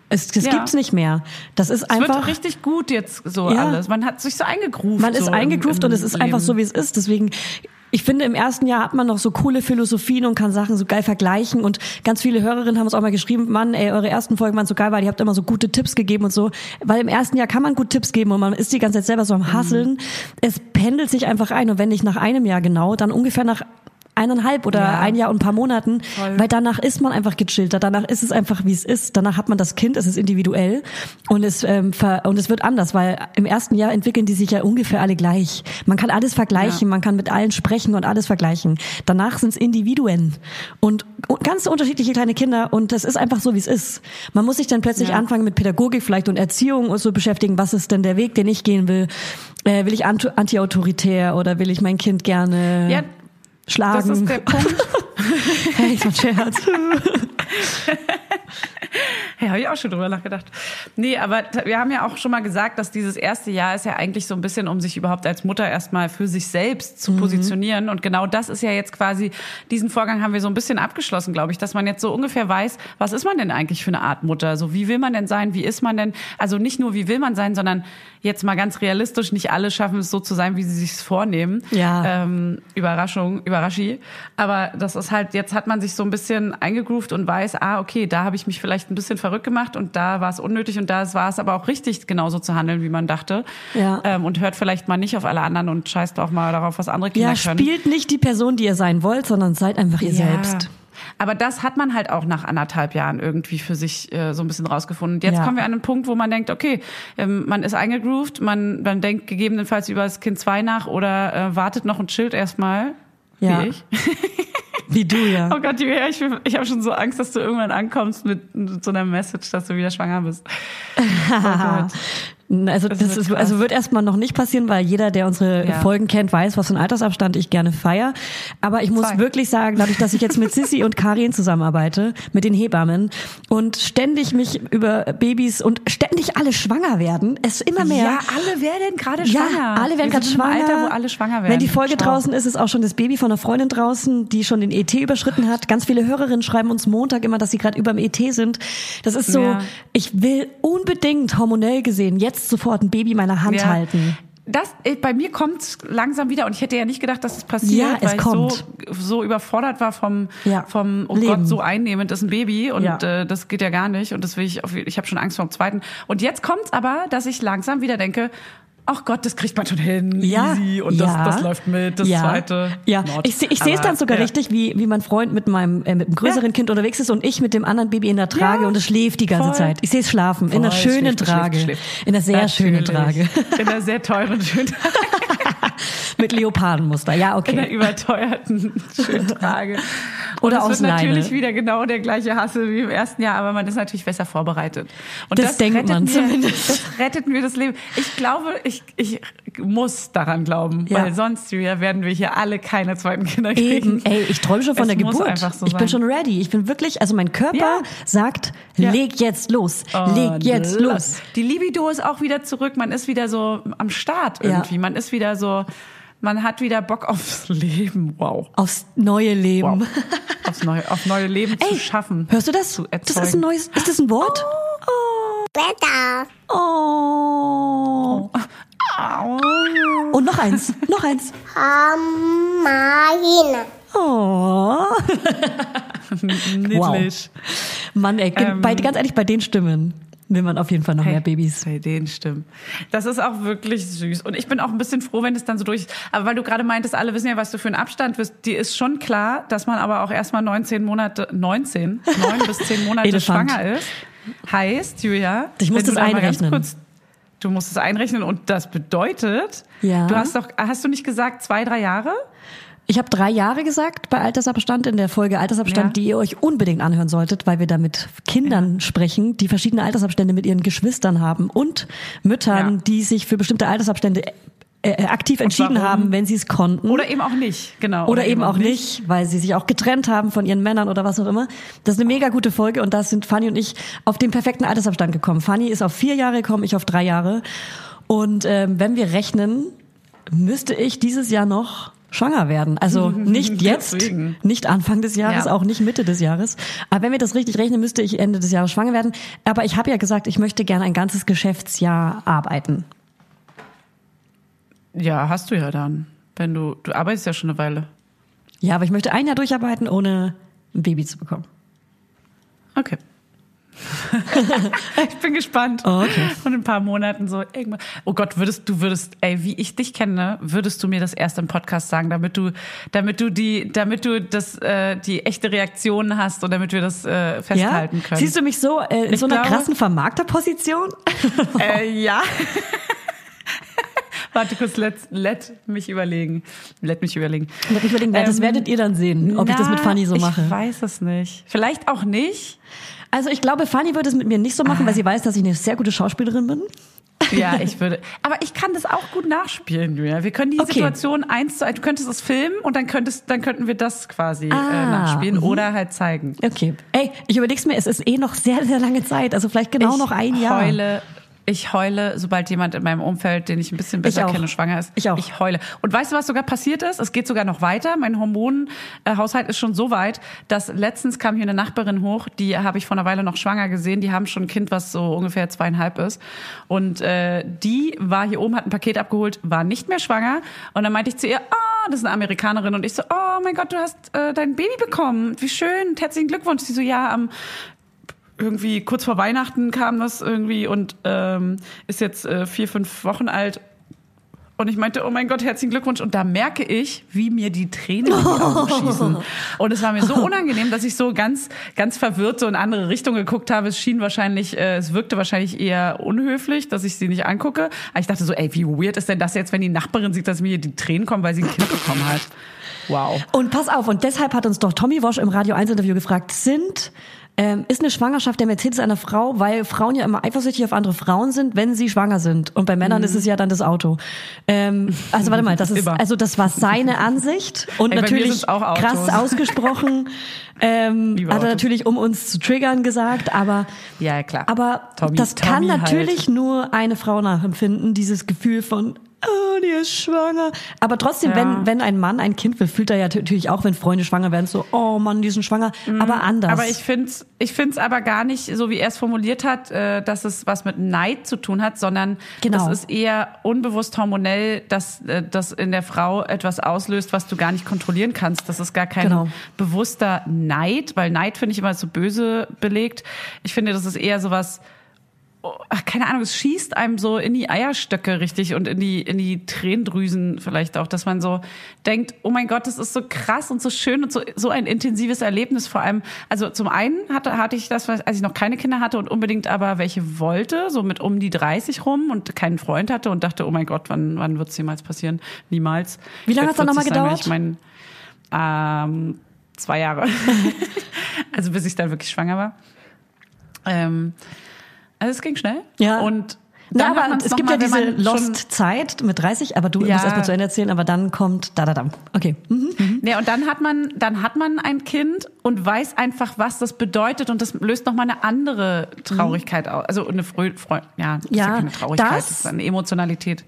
es, das Ja. gibt's nicht mehr. Das ist Es einfach. wird richtig gut jetzt so Ja. alles. Man hat sich so eingegroovt. Man ist so eingegroovt und es ist Leben. einfach so, wie es ist. Deswegen, ich finde, im ersten Jahr hat man noch so coole Philosophien und kann Sachen so geil vergleichen. Und ganz viele Hörerinnen haben uns auch mal geschrieben, Mann, ey, eure ersten Folgen waren so geil, weil ihr habt immer so gute Tipps gegeben und so. Weil im ersten Jahr kann man gut Tipps geben und man ist die ganze Zeit selber so am Hasseln. Es pendelt sich einfach ein. Und wenn nicht nach einem Jahr genau, dann ungefähr nach eineinhalb oder Ja. ein Jahr und ein paar Monaten, Voll. weil danach ist man einfach gechillter, danach ist es einfach wie es ist, danach hat man das Kind, es ist individuell und es ähm, ver und es wird anders, weil im ersten Jahr entwickeln die sich ja ungefähr alle gleich. Man kann alles vergleichen, Ja. man kann mit allen sprechen und alles vergleichen. Danach sind es Individuen und ganz unterschiedliche kleine Kinder und das ist einfach so wie es ist. Man muss sich dann plötzlich Ja. anfangen mit Pädagogik vielleicht und Erziehung und so beschäftigen, was ist denn der Weg, den ich gehen will? Äh, will ich anti- anti-autoritär oder will ich mein Kind gerne Ja, schlagen? das ist der Punkt. Hey, ist ein Scherz. Ja, habe ich auch schon drüber nachgedacht. Nee, aber wir haben ja auch schon mal gesagt, dass dieses erste Jahr ist ja eigentlich so ein bisschen, um sich überhaupt als Mutter erstmal für sich selbst zu positionieren. Und genau das ist ja jetzt quasi, diesen Vorgang haben wir so ein bisschen abgeschlossen, glaube ich, dass man jetzt so ungefähr weiß, was ist man denn eigentlich für eine Art Mutter? So, wie will man denn sein? Wie ist man denn? Also nicht nur, wie will man sein, sondern jetzt mal ganz realistisch, nicht alle schaffen es so zu sein, wie sie sich vornehmen. Ja. Ähm, Überraschung, Überraschi. Aber das ist halt, jetzt hat man sich so ein bisschen eingegroovt und weiß, ah, okay, da habe ich mich vielleicht ein bisschen verrückt gemacht und da war es unnötig und da war es aber auch richtig, genauso zu handeln, wie man dachte. Ja. Ähm, und hört vielleicht mal nicht auf alle anderen und scheißt auch mal darauf, was andere Kinder Ja, können. spielt nicht die Person, die ihr sein wollt, sondern seid einfach ihr Ja. selbst. Aber das hat man halt auch nach anderthalb Jahren irgendwie für sich äh, so ein bisschen rausgefunden. Und jetzt Ja. kommen wir an einen Punkt, wo man denkt, okay, ähm, man ist eingegroovt, man, man denkt gegebenenfalls über das Kind 2 nach oder äh, wartet noch und chillt erstmal. Ja. Wie ich. Wie du ja. Oh Gott, Julia, ich, ich habe schon so Angst, dass du irgendwann ankommst mit so einer Message, dass du wieder schwanger bist. Oh. Also Das das, wird ist, krass. also wird erstmal noch nicht passieren, weil jeder, der unsere Ja. Folgen kennt, weiß, was für einen Altersabstand ich gerne feier. Aber ich muss Zwei. wirklich sagen, dadurch, dass ich jetzt mit Sissy und Karin zusammenarbeite, mit den Hebammen und ständig mich über Babys und ständig alle schwanger werden, es immer mehr. Ja, alle werden gerade Ja, schwanger. alle werden gerade schwanger. Alter, wo alle schwanger werden. Wenn die Folge Schau. draußen ist, ist auch schon das Baby von einer Freundin draußen, die schon den ET überschritten hat. Ganz viele Hörerinnen schreiben uns Montag immer, dass sie gerade über dem ET sind. Das ist so, Ja. ich will unbedingt hormonell gesehen jetzt sofort ein Baby in meiner Hand Ja. halten. Das, äh, bei mir kommt langsam wieder und ich hätte ja nicht gedacht, dass es passiert, Ja, es weil kommt. ich so, so überfordert war vom, Ja. vom oh Leben. Gott, so einnehmend ist ein Baby und Ja. äh, das geht ja gar nicht und das will ich, auf, ich habe schon Angst vor dem zweiten. Und jetzt kommt's aber, dass ich langsam wieder denke, ach Gott, das kriegt man schon hin, Ja, easy und ja. das, das läuft mit, das ja. zweite. Ja, not. ich, ich sehe es dann sogar ja. richtig, wie, wie mein Freund mit meinem äh, mit einem größeren. Kind unterwegs ist und ich mit dem anderen Baby in der Trage und es schläft die ganze voll. Zeit. Ich sehe es schlafen in einer Voll, schönen schläft, Trage, schläft, schläft. in einer sehr schönen Trage Natürlich. In einer sehr teuren, schönen mit Leopardenmuster. Ja, in einer okay. überteuerten schönen Trage. Oder und aus wird natürlich Leine. wieder genau der gleiche Hassel wie im ersten Jahr, aber man ist natürlich besser vorbereitet. Und Das denkt rettet man mir, zumindest. Das rettet mir das Leben. Ich glaube, ich, ich muss daran glauben, Ja. weil sonst werden wir hier alle keine zweiten Kinder kriegen. Eben, ey, ich träume schon von Es der Geburt. so ich bin schon ready. Ich bin wirklich, also mein Körper Ja. sagt, Ja. leg jetzt los, Und leg jetzt los. Die Libido ist auch wieder zurück. Man ist wieder so am Start irgendwie. Man ist wieder so, man hat wieder Bock aufs Leben. Wow. Aufs neue Leben. Wow. aufs neue, auf neue Leben Ey, zu schaffen. Hörst du das? Zu Das ist erzeugen. ein neues, ist das ein Wort? Wetter. Oh. Und noch eins, noch eins. Marina. Oh. Niedlich. Mann, ey, Ähm, bei, ganz ehrlich, bei den Stimmen will man auf jeden Fall noch mehr Babys. Bei denen stimmt. Das ist auch wirklich süß. Und ich bin auch ein bisschen froh, wenn es dann so durch ist. Aber weil du gerade meintest, alle wissen ja, was du für einen Abstand bist, dir ist schon klar, dass man aber auch erstmal 19 Monate, 19, 9 bis 10 Monate schwanger ist. Heißt, Julia, Ich muss das einrechnen. kurz- Du musst es einrechnen und das bedeutet, Ja. du hast doch, hast du nicht gesagt zwei, drei Jahre? Ich habe drei Jahre gesagt bei Altersabstand in der Folge Altersabstand, Ja. die ihr euch unbedingt anhören solltet, weil wir da mit Kindern sprechen, die verschiedene Altersabstände mit ihren Geschwistern haben und Müttern, Ja. die sich für bestimmte Altersabstände äh, äh, aktiv entschieden warum? haben, wenn sie es konnten. Oder eben auch nicht, genau. Oder eben auch nicht, weil sie sich auch getrennt haben von ihren Männern oder was auch immer. Das ist eine mega gute Folge und da sind Fanny und ich auf den perfekten Altersabstand gekommen. Fanny ist auf vier Jahre gekommen, ich auf drei Jahre. Und ähm, wenn wir rechnen, müsste ich dieses Jahr noch schwanger werden. Also nicht jetzt, Deswegen. nicht Anfang des Jahres, Ja. auch nicht Mitte des Jahres. Aber wenn wir das richtig rechnen, müsste ich Ende des Jahres schwanger werden. Aber ich habe ja gesagt, ich möchte gerne ein ganzes Geschäftsjahr arbeiten. Ja, hast du ja dann. Wenn du, du arbeitest ja schon eine Weile. Ja, aber ich möchte ein Jahr durcharbeiten, ohne ein Baby zu bekommen. Okay. ich bin gespannt. Oh, okay. Und in ein paar Monaten so irgendwann. Oh Gott, würdest du würdest, ey, wie ich dich kenne, würdest du mir das erst im Podcast sagen, damit du, damit du die, damit du das, äh, die echte Reaktion hast und damit wir das äh, festhalten ja? können. Siehst du mich so äh, in Ich so einer glaube- krassen Vermarkterposition? Äh, ja. Warte kurz, let, let mich überlegen. Let mich überlegen. Lass mich überlegen, ja, das Ähm, werdet ihr dann sehen, ob ich das mit Na, Fanny so mache. Ich weiß es nicht. Vielleicht auch nicht. Also ich glaube, Fanny würde es mit mir nicht so machen, weil sie weiß, dass ich eine sehr gute Schauspielerin bin. Ja, ich würde. Aber ich kann das auch gut nachspielen, Julia. Wir können die Okay. Situation eins zu eins. Du könntest es filmen und dann könntest, dann könnten wir das quasi Ah, äh, nachspielen mhm. oder halt zeigen. Okay. Ey, ich überleg's mir, es ist eh noch sehr, sehr lange Zeit. Also vielleicht genau ich noch ein Jahr. Heule, ich heule, sobald jemand in meinem Umfeld, den ich ein bisschen besser kenne, schwanger ist. Ich auch. Ich heule. Und weißt du, was sogar passiert ist? Es geht sogar noch weiter. Mein Hormonhaushalt ist schon so weit, dass letztens kam hier eine Nachbarin hoch, die habe ich vor einer Weile noch schwanger gesehen. Die haben schon ein Kind, was so ungefähr zweieinhalb ist. Und äh, die war hier oben, hat ein Paket abgeholt, war nicht mehr schwanger. Und dann meinte ich zu ihr, ah, das ist eine Amerikanerin. Und ich so, oh mein Gott, du hast äh, dein Baby bekommen. Wie schön. Herzlichen Glückwunsch. Sie so, ja, am irgendwie kurz vor Weihnachten kam das irgendwie und ähm, ist jetzt äh, vier, fünf Wochen alt. Und ich meinte, oh mein Gott, herzlichen Glückwunsch. Und da merke ich, wie mir die Tränen in die Augen schießen. Und es war mir so unangenehm, dass ich so ganz, ganz verwirrt so in andere Richtung geguckt habe. Es schien wahrscheinlich, äh, es wirkte wahrscheinlich eher unhöflich, dass ich sie nicht angucke. Aber ich dachte so, ey, wie weird ist denn das jetzt, wenn die Nachbarin sieht, dass mir die Tränen kommen, weil sie ein Kind bekommen hat. Wow. Und pass auf, und deshalb hat uns doch Tommy Wosch im Radio 1 Interview gefragt, sind ähm, ist eine Schwangerschaft der Mercedes einer Frau, weil Frauen ja immer eifersüchtig auf andere Frauen sind, wenn sie schwanger sind. Und bei Männern ist es ja dann das Auto. Ähm, also warte mal, das ist also das war seine Ansicht und Ey, natürlich krass ausgesprochen. Ähm, Liebe hat er Autos. natürlich, um uns zu triggern, gesagt, aber Ja, klar. aber Tommy- das kann Tommy natürlich halt. nur eine Frau nachempfinden, dieses Gefühl von, oh, die ist schwanger. Aber trotzdem, Ja. wenn, wenn ein Mann ein Kind will, fühlt er ja natürlich auch, wenn Freunde schwanger werden, so, oh Mann, die sind schwanger, aber anders. Mhm. Aber ich finde es ich find's aber gar nicht, so wie er es formuliert hat, äh, dass es was mit Neid zu tun hat, sondern Genau. das ist eher unbewusst hormonell, dass äh, das in der Frau etwas auslöst, was du gar nicht kontrollieren kannst. Das ist gar kein Genau. bewusster Neid, weil Neid finde ich immer so böse belegt. Ich finde, das ist eher sowas, oh, ach, keine Ahnung, es schießt einem so in die Eierstöcke richtig und in die, in die Tränendrüsen vielleicht auch, dass man so denkt, oh mein Gott, das ist so krass und so schön und so, so ein intensives Erlebnis vor allem. Also zum einen hatte, hatte ich das, als ich noch keine Kinder hatte und unbedingt aber welche wollte, so mit um die 30 rum und keinen Freund hatte und dachte, oh mein Gott, wann, wann wird es jemals passieren? Niemals. Wie lange hat's dann noch mal 40 sein, wenn gedauert? Ich mein, ähm, zwei Jahre. also bis ich dann wirklich schwanger war. Ähm, also es ging schnell. Ja. Und dann hat aber es gibt mal, ja diese Lost-Zeit mit 30, aber du Ja. musst erst mal zu Ende erzählen, aber dann kommt da, da, da. Okay. Mhm. Ja, und dann hat man, dann hat man ein Kind und weiß einfach, was das bedeutet und das löst nochmal eine andere Traurigkeit aus. Also eine Freu, Freu ja, das ist Ja, ja keine Traurigkeit, das- das ist eine Emotionalität.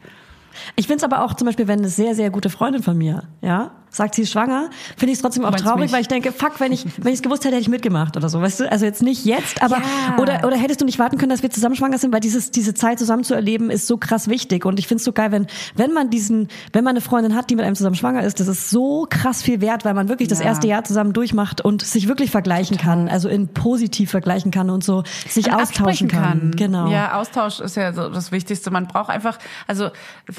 Ich finde es aber auch zum Beispiel, wenn eine sehr, sehr gute Freundin von mir, ja, sagt, sie ist schwanger, finde ich es trotzdem auch traurig, mich? weil ich denke, fuck, wenn ich wenn ich es gewusst hätte, hätte ich mitgemacht oder so, weißt du? Also jetzt nicht jetzt, aber Ja. oder oder hättest du nicht warten können, dass wir zusammen schwanger sind, weil dieses diese Zeit zusammen zu erleben ist so krass wichtig und ich finde es so geil, wenn wenn man diesen wenn man eine Freundin hat, die mit einem zusammen schwanger ist, das ist so krass viel wert, weil man wirklich das Ja. erste Jahr zusammen durchmacht und sich wirklich vergleichen kann, also in positiv vergleichen kann und so sich Und austauschen absprechen kann. Genau. Ja, Austausch ist ja so das Wichtigste. Man braucht einfach, also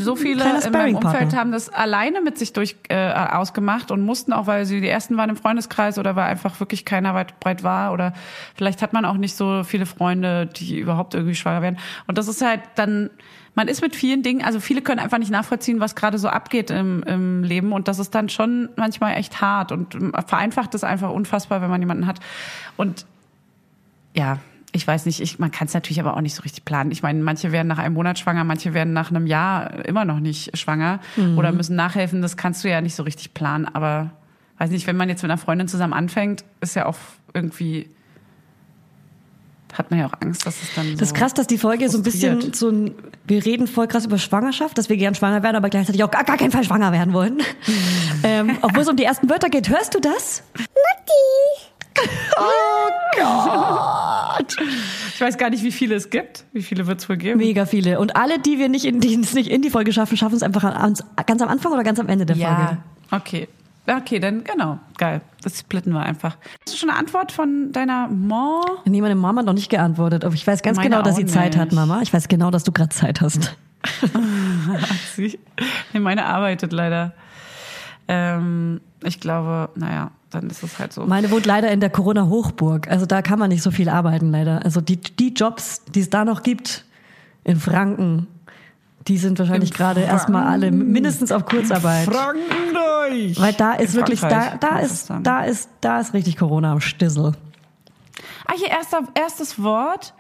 so viele in meinem. Umfeld haben das alleine mit sich durch äh, ausgemacht und mussten auch, weil sie die ersten waren im Freundeskreis oder weil einfach wirklich keiner weit breit war oder vielleicht hat man auch nicht so viele Freunde, die überhaupt irgendwie schwanger werden. Und das ist halt dann man ist mit vielen Dingen, also viele können einfach nicht nachvollziehen, was gerade so abgeht im, im Leben und das ist dann schon manchmal echt hart und vereinfacht es einfach unfassbar, wenn man jemanden hat. Und ja, ich weiß nicht, ich, man kann es natürlich aber auch nicht so richtig planen. Ich meine, manche werden nach einem Monat schwanger, manche werden nach einem Jahr immer noch nicht schwanger oder müssen nachhelfen. Das kannst du ja nicht so richtig planen. Aber weiß nicht, wenn man jetzt mit einer Freundin zusammen anfängt, ist ja auch irgendwie hat man ja auch Angst, dass es dann so Das ist krass, dass die Folge so ein bisschen so ein, wir reden voll krass über Schwangerschaft, dass wir gern schwanger werden, aber gleichzeitig auch gar, gar keinen Fall schwanger werden wollen. ähm, obwohl es um die ersten Wörter geht. Hörst du das? Ich weiß gar nicht, wie viele es gibt. Wie viele wird es wohl geben? Mega viele. Und alle, die wir nicht in, die es nicht in die Folge schaffen, schaffen es einfach an, ganz am Anfang oder ganz am Ende der Ja, Folge. okay. Okay, dann genau. Geil. Das splitten wir einfach. Hast du schon eine Antwort von deiner Mom? Nee, meine Mama hat noch nicht geantwortet, aber ich weiß ganz Meine genau, dass sie Zeit hat, nicht. Mama. Ich weiß genau, dass du gerade Zeit hast. Sie, nee, meine arbeitet leider. Ähm, ich glaube, naja, dann ist es halt so. Meine wohnt leider in der Corona-Hochburg. Also da kann man nicht so viel arbeiten, leider. Also die, die Jobs, die es da noch gibt, in Franken, die sind wahrscheinlich In gerade erstmal alle mindestens auf Kurzarbeit. Frankendeutsch! Weil da ist In wirklich, da, Frankreich, da ist, da ist, da ist richtig Corona am Stissel. Ah, hier erster, erstes Wort.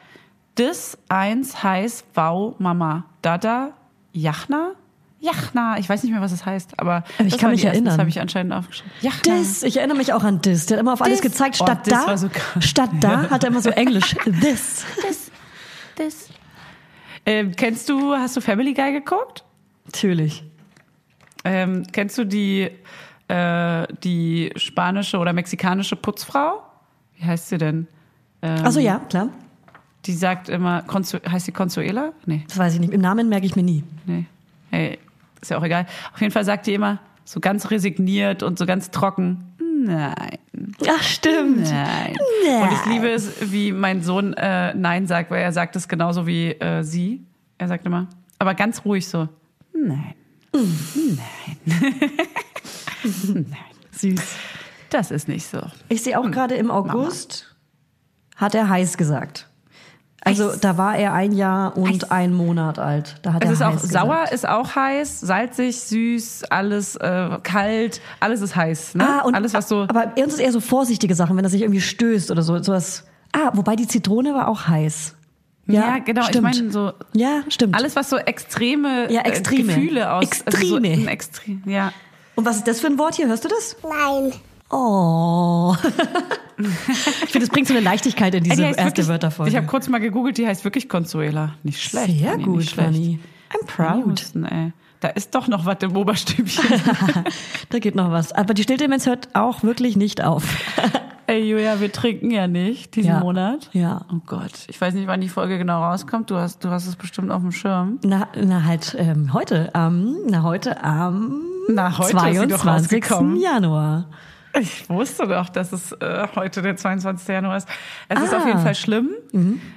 Das eins heißt Wow, Mama. Dada, Jachna? Jachna. Ich weiß nicht mehr, was es heißt, aber Ich das kann mich erinnern. Das habe ich anscheinend aufgeschrieben. Jachna. Dis, ich erinnere mich auch an Dis. Der hat immer auf alles Dis. gezeigt. Oh, Statt Dis da, war so krass. statt da hat er immer so Englisch. This. Das, das. Ähm, kennst du, hast du Family Guy geguckt? Natürlich. Ähm, kennst du die, äh, die spanische oder mexikanische Putzfrau? Wie heißt sie denn? Ähm, Achso, ja, klar. Die sagt immer, Consu heißt sie Consuela? Nee, Das weiß ich nicht. Im Namen merke ich mir nie. nee. Hey, ist ja auch egal. Auf jeden Fall sagt die immer so ganz resigniert und so ganz trocken, nein, Ach, stimmt. nein. Nein. Und ich liebe es, wie mein Sohn äh, nein sagt, weil er sagt es genauso wie äh, sie. Er sagt immer, aber ganz ruhig so, nein, Süß. das ist nicht so. Ich sehe auch gerade im August hat er heiß gesagt. Also da war er ein Jahr und ein Monat alt. Da hat Es er ist auch heiß sauer, gesagt. ist auch heiß, salzig, süß, alles äh, kalt, alles ist heiß. Ne? Ah, und, alles, was so. Aber uns ist eher so vorsichtige Sachen, wenn er sich irgendwie stößt oder so. Sowas. Ah, wobei die Zitrone war auch heiß. Ja, genau. Stimmt. Ich meine so Ja, stimmt. alles, was so extreme, Ja, äh, Extreme. Gefühle aus. Also so Extreme. Extrem, ja. Und was ist das für ein Wort hier? Hörst du das? Nein. Oh. ich finde, es bringt so eine Leichtigkeit in diese die heißt erste wirklich- Wörterfolge. Ich habe kurz mal gegoogelt, die heißt wirklich Consuela. Nicht schlecht. Sehr Fanny, gut. Fanny. I'm proud. Husten, ey. Da ist doch noch was im Oberstübchen. da geht noch was. Aber die Stilldemenz hört auch wirklich nicht auf. ey, Julia, wir trinken ja nicht diesen Ja. Monat. Ja. Oh Gott, ich weiß nicht, wann die Folge genau rauskommt. Du hast, du hast es bestimmt auf dem Schirm. Na, na halt ähm, heute am, na heute am Na, heute ist sie doch 22. rausgekommen. Januar. Ich wusste doch, dass es äh, heute der 22. Januar ist. Es ist Ah. auf jeden Fall schlimm.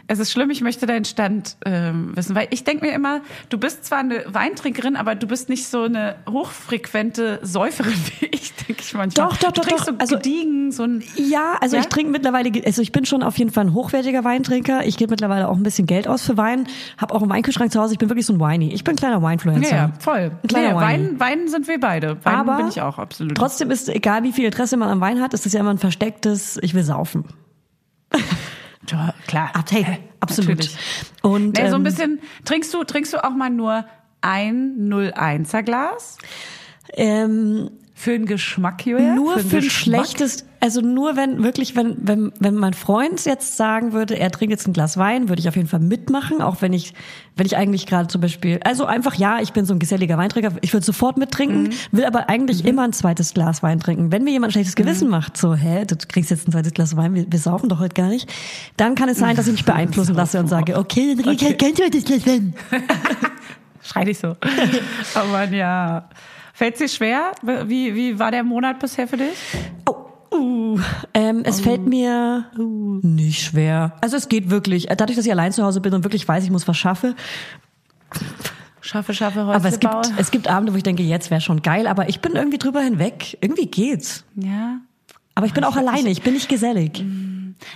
Es ist schlimm, ich möchte deinen Stand ähm, wissen, weil ich denke mir immer, du bist zwar eine Weintrinkerin, aber du bist nicht so eine hochfrequente Säuferin wie ich, denke ich manchmal. Doch, doch, du doch, trinkst doch. so Also- gediegen, so ein Ja, also Ja? ich trinke mittlerweile, also ich bin schon auf jeden Fall ein hochwertiger Weintrinker. Ich gebe mittlerweile auch ein bisschen Geld aus für Wein, habe auch einen Weinkühlschrank zu Hause. Ich bin wirklich so ein Winey. Ich bin ein kleiner Winefluencer. ja, ja, voll. Ein kleiner Nee. Wein, Wein sind wir beide. Wein Aber bin ich auch absolut. Trotzdem ist, egal wie viel Interesse man am Wein hat, ist es ja immer ein verstecktes, ich will saufen. ja, klar. Ab- Hey, absolut. Natürlich. Und Nee, so ein ähm, bisschen, trinkst du, trinkst du auch mal nur ein 01er Glas? ähm, Für den Geschmack, Julia? nur für, den ein Geschmack? schlechtes, also nur wenn wirklich, wenn, wenn, wenn mein Freund jetzt sagen würde, er trinkt jetzt ein Glas Wein, würde ich auf jeden Fall mitmachen, auch wenn ich, wenn ich eigentlich gerade zum Beispiel, also einfach ja, ich bin so ein geselliger Weintrinker, ich würde sofort mittrinken, Mhm. will aber eigentlich immer ein zweites Glas Wein trinken. Wenn mir jemand ein schlechtes Gewissen Mhm. macht, so, hä, du kriegst jetzt ein zweites Glas Wein, wir, wir saufen doch heute gar nicht, dann kann es sein, dass ich mich beeinflussen lasse und sage, okay, dann trinke ich halt kein zweites Glas Wein. Schrei dich so. oh Mann, ja. Fällt dir schwer? Wie, wie war der Monat bisher für dich? Oh, uh, ähm, es fällt mir nicht schwer. Also es geht wirklich. Dadurch, dass ich allein zu Hause bin und wirklich weiß, ich muss was schaffen. Schaffe, schaffe, Häusle Aber es gibt, es gibt Abende, wo ich denke, jetzt wäre schon geil. Aber ich bin irgendwie drüber hinweg. Irgendwie geht's. Ja. Aber ich bin auch alleine. Ich bin nicht gesellig.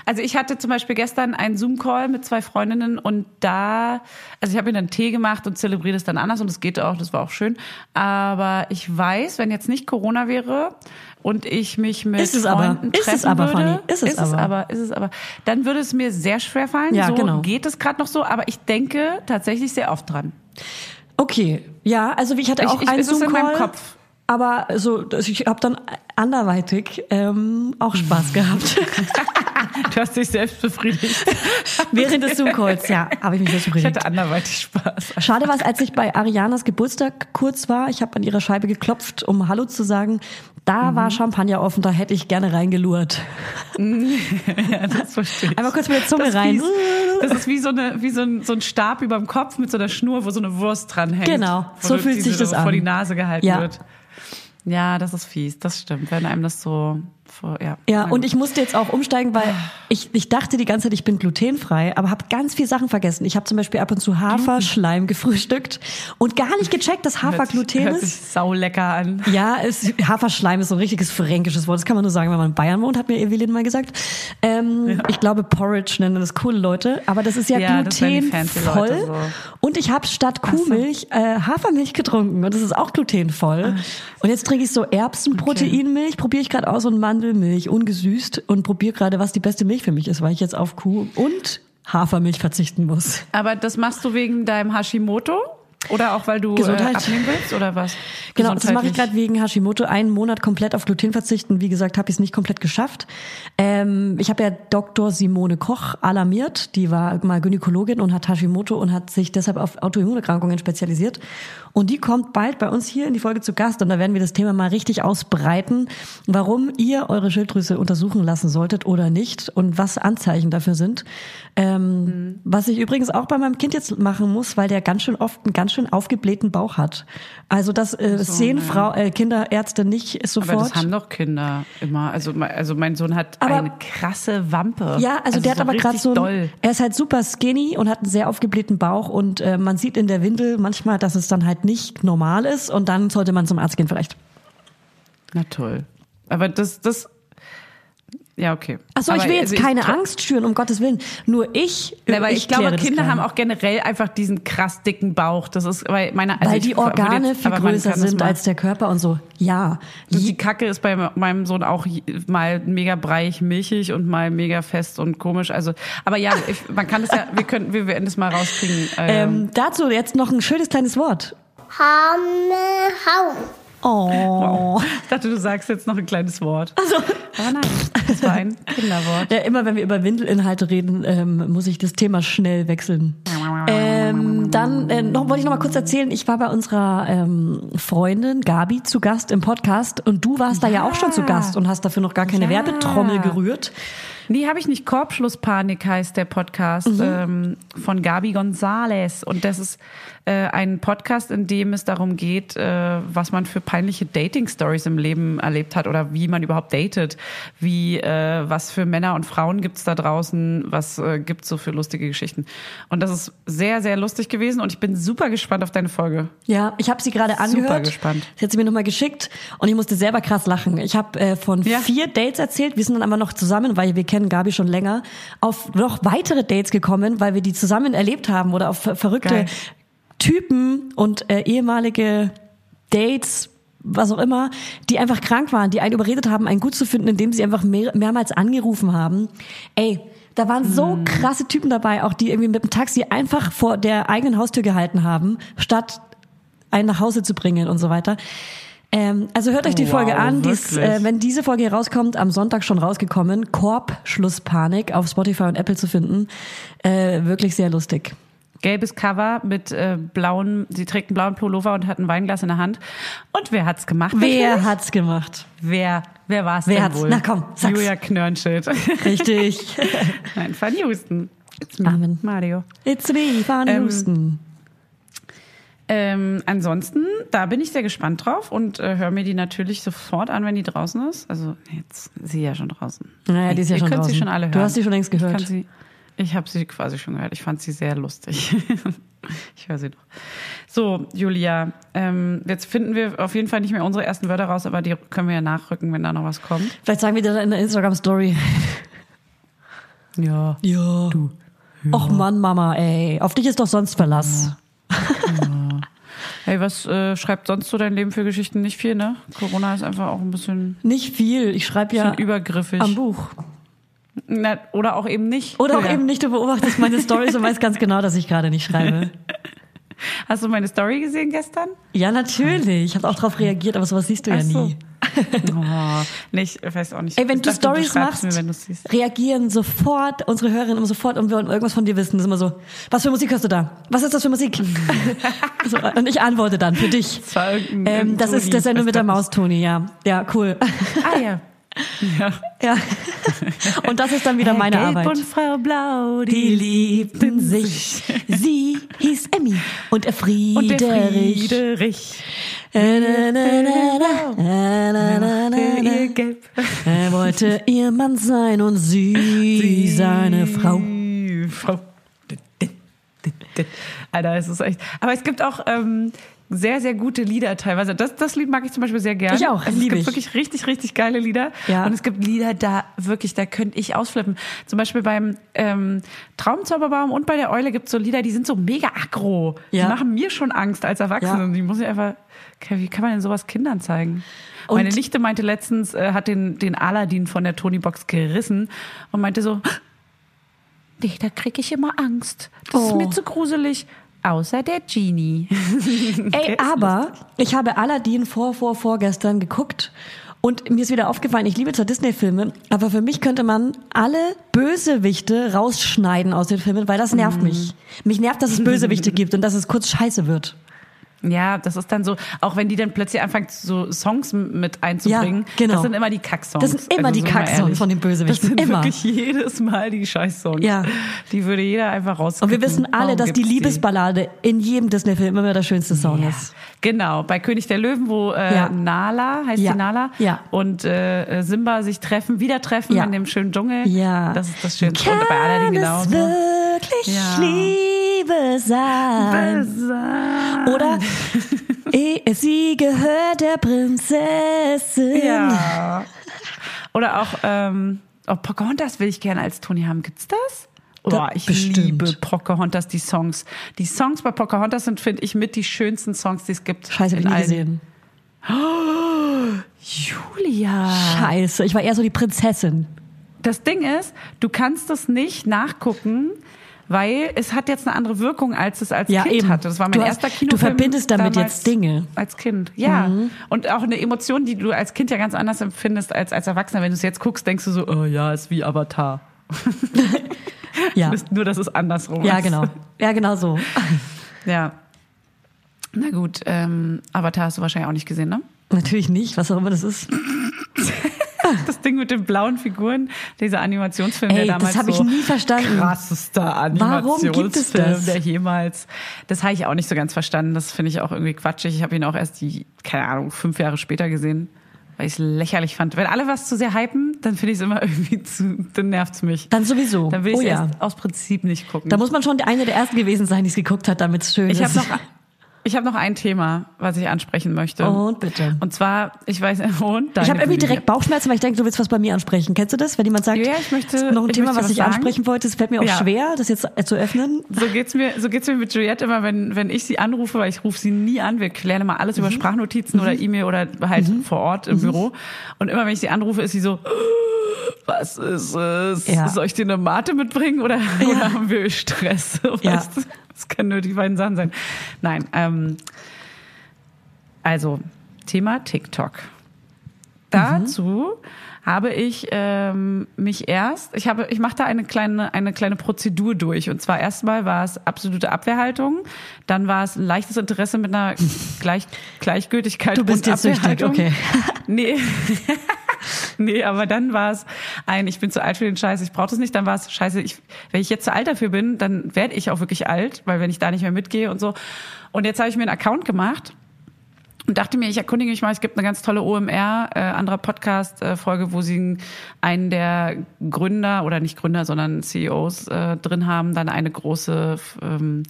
Also ich hatte zum Beispiel gestern einen Zoom-Call mit zwei Freundinnen und da, also ich habe mir dann Tee gemacht und zelebriere das dann anders und das geht auch, das war auch schön. Aber ich weiß, wenn jetzt nicht Corona wäre und ich mich mit Ist es aber. Freunden Ist es aber, würde, Fanny. Ist es aber. aber, ist es aber, dann würde es mir sehr schwer fallen. Ja, so genau. geht es gerade noch so, aber ich denke tatsächlich sehr oft dran. Okay. Ja, also ich hatte Ich- auch ich- einen es ist in Zoom-Call. Aber so, ich habe dann anderweitig ähm, auch Spaß gehabt. Du hast dich selbst befriedigt. Während des Zoom-Calls, ja, habe ich mich selbst Ich befriedigt. hatte anderweitig Spaß. Schade war es, als ich bei Arianas Geburtstag kurz war. Ich habe an ihrer Scheibe geklopft, um Hallo zu sagen. Da Mhm. war Champagner offen, da hätte ich gerne reingelurrt. Ja, das verstehe ich. Einmal kurz mit der Zunge das rein. fies. Das ist wie so, eine, wie so, ein, so ein Stab über dem Kopf mit so einer Schnur, wo so eine Wurst dranhängt. Genau, Wo so fühlt sich das vor an. die Nase gehalten Ja. wird. Ja, das ist fies, das stimmt. Wenn einem das so ja. Ja, und ich musste jetzt auch umsteigen, weil ich, ich dachte die ganze Zeit, ich bin glutenfrei, aber habe ganz viele Sachen vergessen. Ich habe zum Beispiel ab und zu Haferschleim gefrühstückt und gar nicht gecheckt, dass Hafer hört sich, Gluten hört ist. sich saulecker an. Ja, es, Haferschleim ist so ein richtiges fränkisches Wort. Das kann man nur sagen, wenn man in Bayern wohnt, hat mir Evelyn mal gesagt. Ähm, Ich glaube, Porridge nennen das coole Leute. Aber das ist ja, Ja, glutenvoll. So. Und ich habe statt Kuhmilch äh, Hafermilch getrunken. Und das ist auch glutenvoll. Und jetzt trinke ich so Erbsenproteinmilch, probiere ich gerade aus und Mandelmilch, ungesüßt. Und probiere gerade, was die beste Milch für mich ist, weil ich jetzt auf Kuh und Hafermilch verzichten muss. Aber das machst du wegen deinem Hashimoto? Oder auch weil du äh, Gesundheit. abnehmen willst? Oder was? Genau, das mache ich gerade wegen Hashimoto. Einen Monat komplett auf Gluten verzichten. Wie gesagt, habe ich es nicht komplett geschafft. Ähm, ich habe ja Dr. Simone Koch alarmiert. Die war mal Gynäkologin und hat Hashimoto und hat sich deshalb auf Autoimmunerkrankungen spezialisiert. Und die kommt bald bei uns hier in die Folge zu Gast und da werden wir das Thema mal richtig ausbreiten, warum ihr eure Schilddrüse untersuchen lassen solltet oder nicht und was Anzeichen dafür sind. Ähm, Was ich übrigens auch bei meinem Kind jetzt machen muss, weil der ganz schön oft einen ganz schön aufgeblähten Bauch hat. Also das, äh, das sehen Frau, äh, Kinderärzte nicht sofort. Aber das haben doch Kinder immer. Also, also mein Sohn hat Aber- eine krasse Wampe. Ja, also, der hat so aber gerade so, ein, er ist halt super skinny und hat einen sehr aufgeblähten Bauch und äh, man sieht in der Windel manchmal, dass es dann halt nicht normal ist und dann sollte man zum Arzt gehen vielleicht. Na toll. Aber das, das, Ja, okay. Achso, ich will jetzt also keine Angst schüren, um Gottes Willen. Nur ich. Ja, weil ich, glaube, kläre das Kinder haben auch generell einfach diesen krass dicken Bauch. Das ist, weil meine, also Weil ich die Organe jetzt- viel größer sind als der Körper und so. Ja. Und die Kacke ist bei meinem Sohn auch mal mega breiig, milchig und mal mega fest und komisch. Also, aber ja, ich, man kann das ja, wir können, wir werden das mal rauskriegen. Ähm, Ähm, dazu jetzt noch ein schönes kleines Wort. Hamme, Haum. Oh. ich dachte, du sagst jetzt noch ein kleines Wort. Also, Aber nein, das war ein Kinderwort. ja, immer wenn wir über Windelinhalte reden, ähm, muss ich das Thema schnell wechseln. Ähm, dann äh, noch, wollte ich noch mal kurz erzählen, ich war bei unserer ähm, Freundin Gabi zu Gast im Podcast und du warst da ja auch schon zu Gast und hast dafür noch gar keine Ja. Werbetrommel gerührt. Nee, habe ich nicht. Korbschlusspanik heißt der Podcast ähm, von Gabi Gonzalez. Und das ist äh, ein Podcast, in dem es darum geht, äh, was man für peinliche Dating-Stories im Leben erlebt hat oder wie man überhaupt datet. Wie, äh, was für Männer und Frauen gibt's da draußen, was äh, gibt's so für lustige Geschichten. Und das ist sehr, sehr lustig gewesen und ich bin super gespannt auf deine Folge. Ja, ich habe sie gerade angehört. gespannt. Sie hat sie mir nochmal geschickt und ich musste selber krass lachen. Ich habe äh, von Ja. vier Dates erzählt. Wir sind dann aber noch zusammen, weil wir kennen Gabi schon länger, auf noch weitere Dates gekommen, weil wir die zusammen erlebt haben oder auf ver verrückte Geil. Typen und äh, ehemalige Dates was auch immer, die einfach krank waren, die einen überredet haben, einen gut zu finden, indem sie einfach mehr, mehrmals angerufen haben. Ey, da waren so Hm. krasse Typen dabei, auch die irgendwie mit dem Taxi einfach vor der eigenen Haustür gehalten haben, statt einen nach Hause zu bringen und so weiter. Ähm, also hört euch die Wow, Folge an. Die ist, äh, wenn diese Folge hier rauskommt, am Sonntag schon rausgekommen. Korb Schlusspanik auf Spotify und Apple zu finden. Äh, wirklich sehr lustig. Gelbes Cover mit äh, blauen, sie trägt einen blauen Pullover und hat ein Weinglas in der Hand. Und wer hat's gemacht? Wer natürlich? hat's gemacht? Wer, wer war's Wer denn hat's? wohl? Na komm, sag's. Julia Knörnschild. Richtig. Nein, Fanny Houston. It's me, Amen. Mario. It's me, Van Ähm, Houston. Ähm, ansonsten, da bin ich sehr gespannt drauf und äh, höre mir die natürlich sofort an, wenn die draußen ist. Also jetzt ist sie ja schon draußen. Naja, die ist ja Ihr schon könnt draußen. sie schon alle hören. Du hast sie schon längst Ich, gehört. kann sie, ich habe sie quasi schon gehört. Ich fand sie sehr lustig. ich höre sie noch. So, Julia, ähm, jetzt finden wir auf jeden Fall nicht mehr unsere ersten Wörter raus, aber die können wir ja nachrücken, wenn da noch was kommt. Vielleicht sagen wir dir dann in der Instagram-Story. Ja. Ja. Du. Och Mann, Mama, ey. Auf dich ist doch sonst Verlass. Hey, was äh, schreibt sonst so dein Leben für Geschichten? Nicht viel, ne? Corona ist einfach auch ein bisschen, Nicht viel. Ich schreibe ja übergriffig. am Buch. Na, oder auch eben nicht. Oder auch Ja. eben nicht, du beobachtest meine Stories und weißt ganz genau, dass ich gerade nicht schreibe. Hast du meine Story gesehen gestern? Ja, natürlich. Ich habe auch darauf reagiert, aber sowas siehst du ja Ach so. nie. Oh, nee, ich weiß auch nicht. Ey, wenn Ich du Stories machst, Mir, reagieren sofort unsere Hörerinnen immer sofort und wir wollen irgendwas von dir wissen. Das ist immer so, was für Musik hörst du da? Was ist das für Musik? so, und ich antworte dann für dich. Das Ähm, das ist der Sendung mit der Maus, Toni, ja. Ja, cool. Ah ja. Ja. ja. Und das ist dann wieder meine Gelb Arbeit. und Frau Blau, Die liebten sich. Sie hieß Emmy und er und der Friederich. Friederich. Na, na, na, na, ihr Gelb. Er wollte ihr Mann sein und sie seine Frau. Frau. Alter, es ist echt. Aber es gibt auch ähm, sehr, sehr gute Lieder teilweise. Das, das Lied mag ich zum Beispiel sehr gerne. Ich auch, Also es gibt ich. wirklich richtig, richtig geile Lieder. Ja. Und es gibt Lieder, da wirklich, da könnte ich ausflippen. Zum Beispiel beim ähm, Traumzauberbaum und bei der Eule gibt es so Lieder, die sind so mega aggro. Ja. Die machen mir schon Angst als Erwachsene. Ja. Die muss ich einfach. Wie kann man denn sowas Kindern zeigen? Und- Meine Nichte meinte letztens, äh, hat den, den Aladdin von der Tony-Box gerissen und meinte so, nee, da krieg ich immer Angst. Das ist Oh. mir zu gruselig. Außer der Genie. Ey, aber ich habe Aladdin vor, vor, vorgestern geguckt und mir ist wieder aufgefallen, ich liebe zwar Disney-Filme, aber für mich könnte man alle Bösewichte rausschneiden aus den Filmen, weil das nervt mich. Mich nervt, dass es Bösewichte gibt und dass es kurz scheiße wird. Ja, das ist dann so, auch wenn die dann plötzlich anfangen, so Songs mit einzubringen, Ja, genau. das sind immer die Kacksongs. Das sind immer die sind wir Kacksongs von den Bösewichten, Das sind immer. wirklich jedes Mal die Scheißsongs. Ja. Die würde jeder einfach raus. Und wir wissen alle, dass die Liebesballade in jedem Disney-Film immer der schönste Song ist. Genau, bei König der Löwen, wo äh, Ja. Nala, heißt Ja. die Nala, Ja. und äh, Simba sich treffen, wieder treffen Ja. in dem schönen Dschungel. Ja. Das ist das Schönste. Und bei Aladdin Kann genauso. wirklich Ja. Liebe sein? Oder eh, sie gehört der Prinzessin. Ja. Oder auch, ähm, Oh, Pocahontas will ich gerne als Toni haben. Gibt's das? Oh, Da- ich bestimmt. liebe Pocahontas, die Songs. Die Songs bei Pocahontas sind, finde ich, mit die schönsten Songs, die es gibt. Scheiße, hab ich in nie gesehen. Julia. Scheiße, ich war eher so die Prinzessin. Das Ding ist, du kannst es nicht nachgucken, weil es hat jetzt eine andere Wirkung, als es als Ja, Kind eben. hatte. Das war mein Du hast- erster du Kinofilm. verbindest damit jetzt Dinge. Mhm. Als Kind, ja. Und auch eine Emotion, die du als Kind ja ganz anders empfindest als als Erwachsener. Wenn du es jetzt guckst, denkst du so, oh ja, ist wie Avatar. Ja, Nur, dass es andersrum ja ist. genau. Ja, genau so. Ja. Na gut, ähm, Avatar hast du wahrscheinlich auch nicht gesehen, ne? Natürlich nicht, was auch immer das ist. Das Ding mit den blauen Figuren, dieser Animationsfilm, Ey, der das damals hab ich so nie verstanden. krassester Warum gibt es Animationsfilm, das? der jemals. Das habe ich auch nicht so ganz verstanden. Das finde ich auch irgendwie quatschig. Ich habe ihn auch erst die, keine Ahnung, fünf Jahre später gesehen, weil ich es lächerlich fand. Wenn alle was zu sehr hypen, dann finde ich es immer irgendwie zu, dann nervt's mich. Dann sowieso. Dann will ich oh es ja. aus Prinzip nicht gucken. Da muss man schon eine der ersten gewesen sein, die es geguckt hat, damit es schön ich ist. habe noch, ich habe noch ein Thema, was ich ansprechen möchte. Und bitte. Und zwar, ich weiß, und ich habe irgendwie direkt Bauchschmerzen, weil ich denke, du willst was bei mir ansprechen. Kennst du das? Wenn jemand sagt, Ja, ich möchte- noch ein Thema, was was ich sagen. ansprechen wollte, es fällt mir auch Ja. schwer, das jetzt zu öffnen. So geht's mir, so geht's mir mit Juliette immer, wenn, wenn ich sie anrufe, weil ich rufe sie nie an. Wir klären immer alles Mhm. über Sprachnotizen oder E-Mail oder halt vor Ort im Büro. Und immer wenn ich sie anrufe, ist sie so, was ist es? Ja. Soll ich dir eine Mate mitbringen oder, oder haben wir Stress? Ja. Weißt? Das kann nur die beiden Sachen sein. Nein, ähm, also Thema TikTok. Dazu habe ich ähm, mich erst, ich habe, ich mache da eine kleine, eine kleine Prozedur durch. Und zwar erstmal war es absolute Abwehrhaltung, dann war es ein leichtes Interesse mit einer Gleich, Gleichgültigkeit Du bist und jetzt süchtig, Abwehrhaltung. okay. Nee. nee, aber dann war es ein, ich bin zu alt für den Scheiß, ich brauche das nicht. Dann war es, scheiße, ich, wenn ich jetzt zu alt dafür bin, dann werde ich auch wirklich alt, weil wenn ich da nicht mehr mitgehe und so. Und jetzt habe ich mir einen Account gemacht und dachte mir, ich erkundige mich mal, es gibt eine ganz tolle OMR, äh, anderer Podcast-Folge, wo sie einen der Gründer oder nicht Gründer, sondern CEOs äh, drin haben, dann eine große, ähm,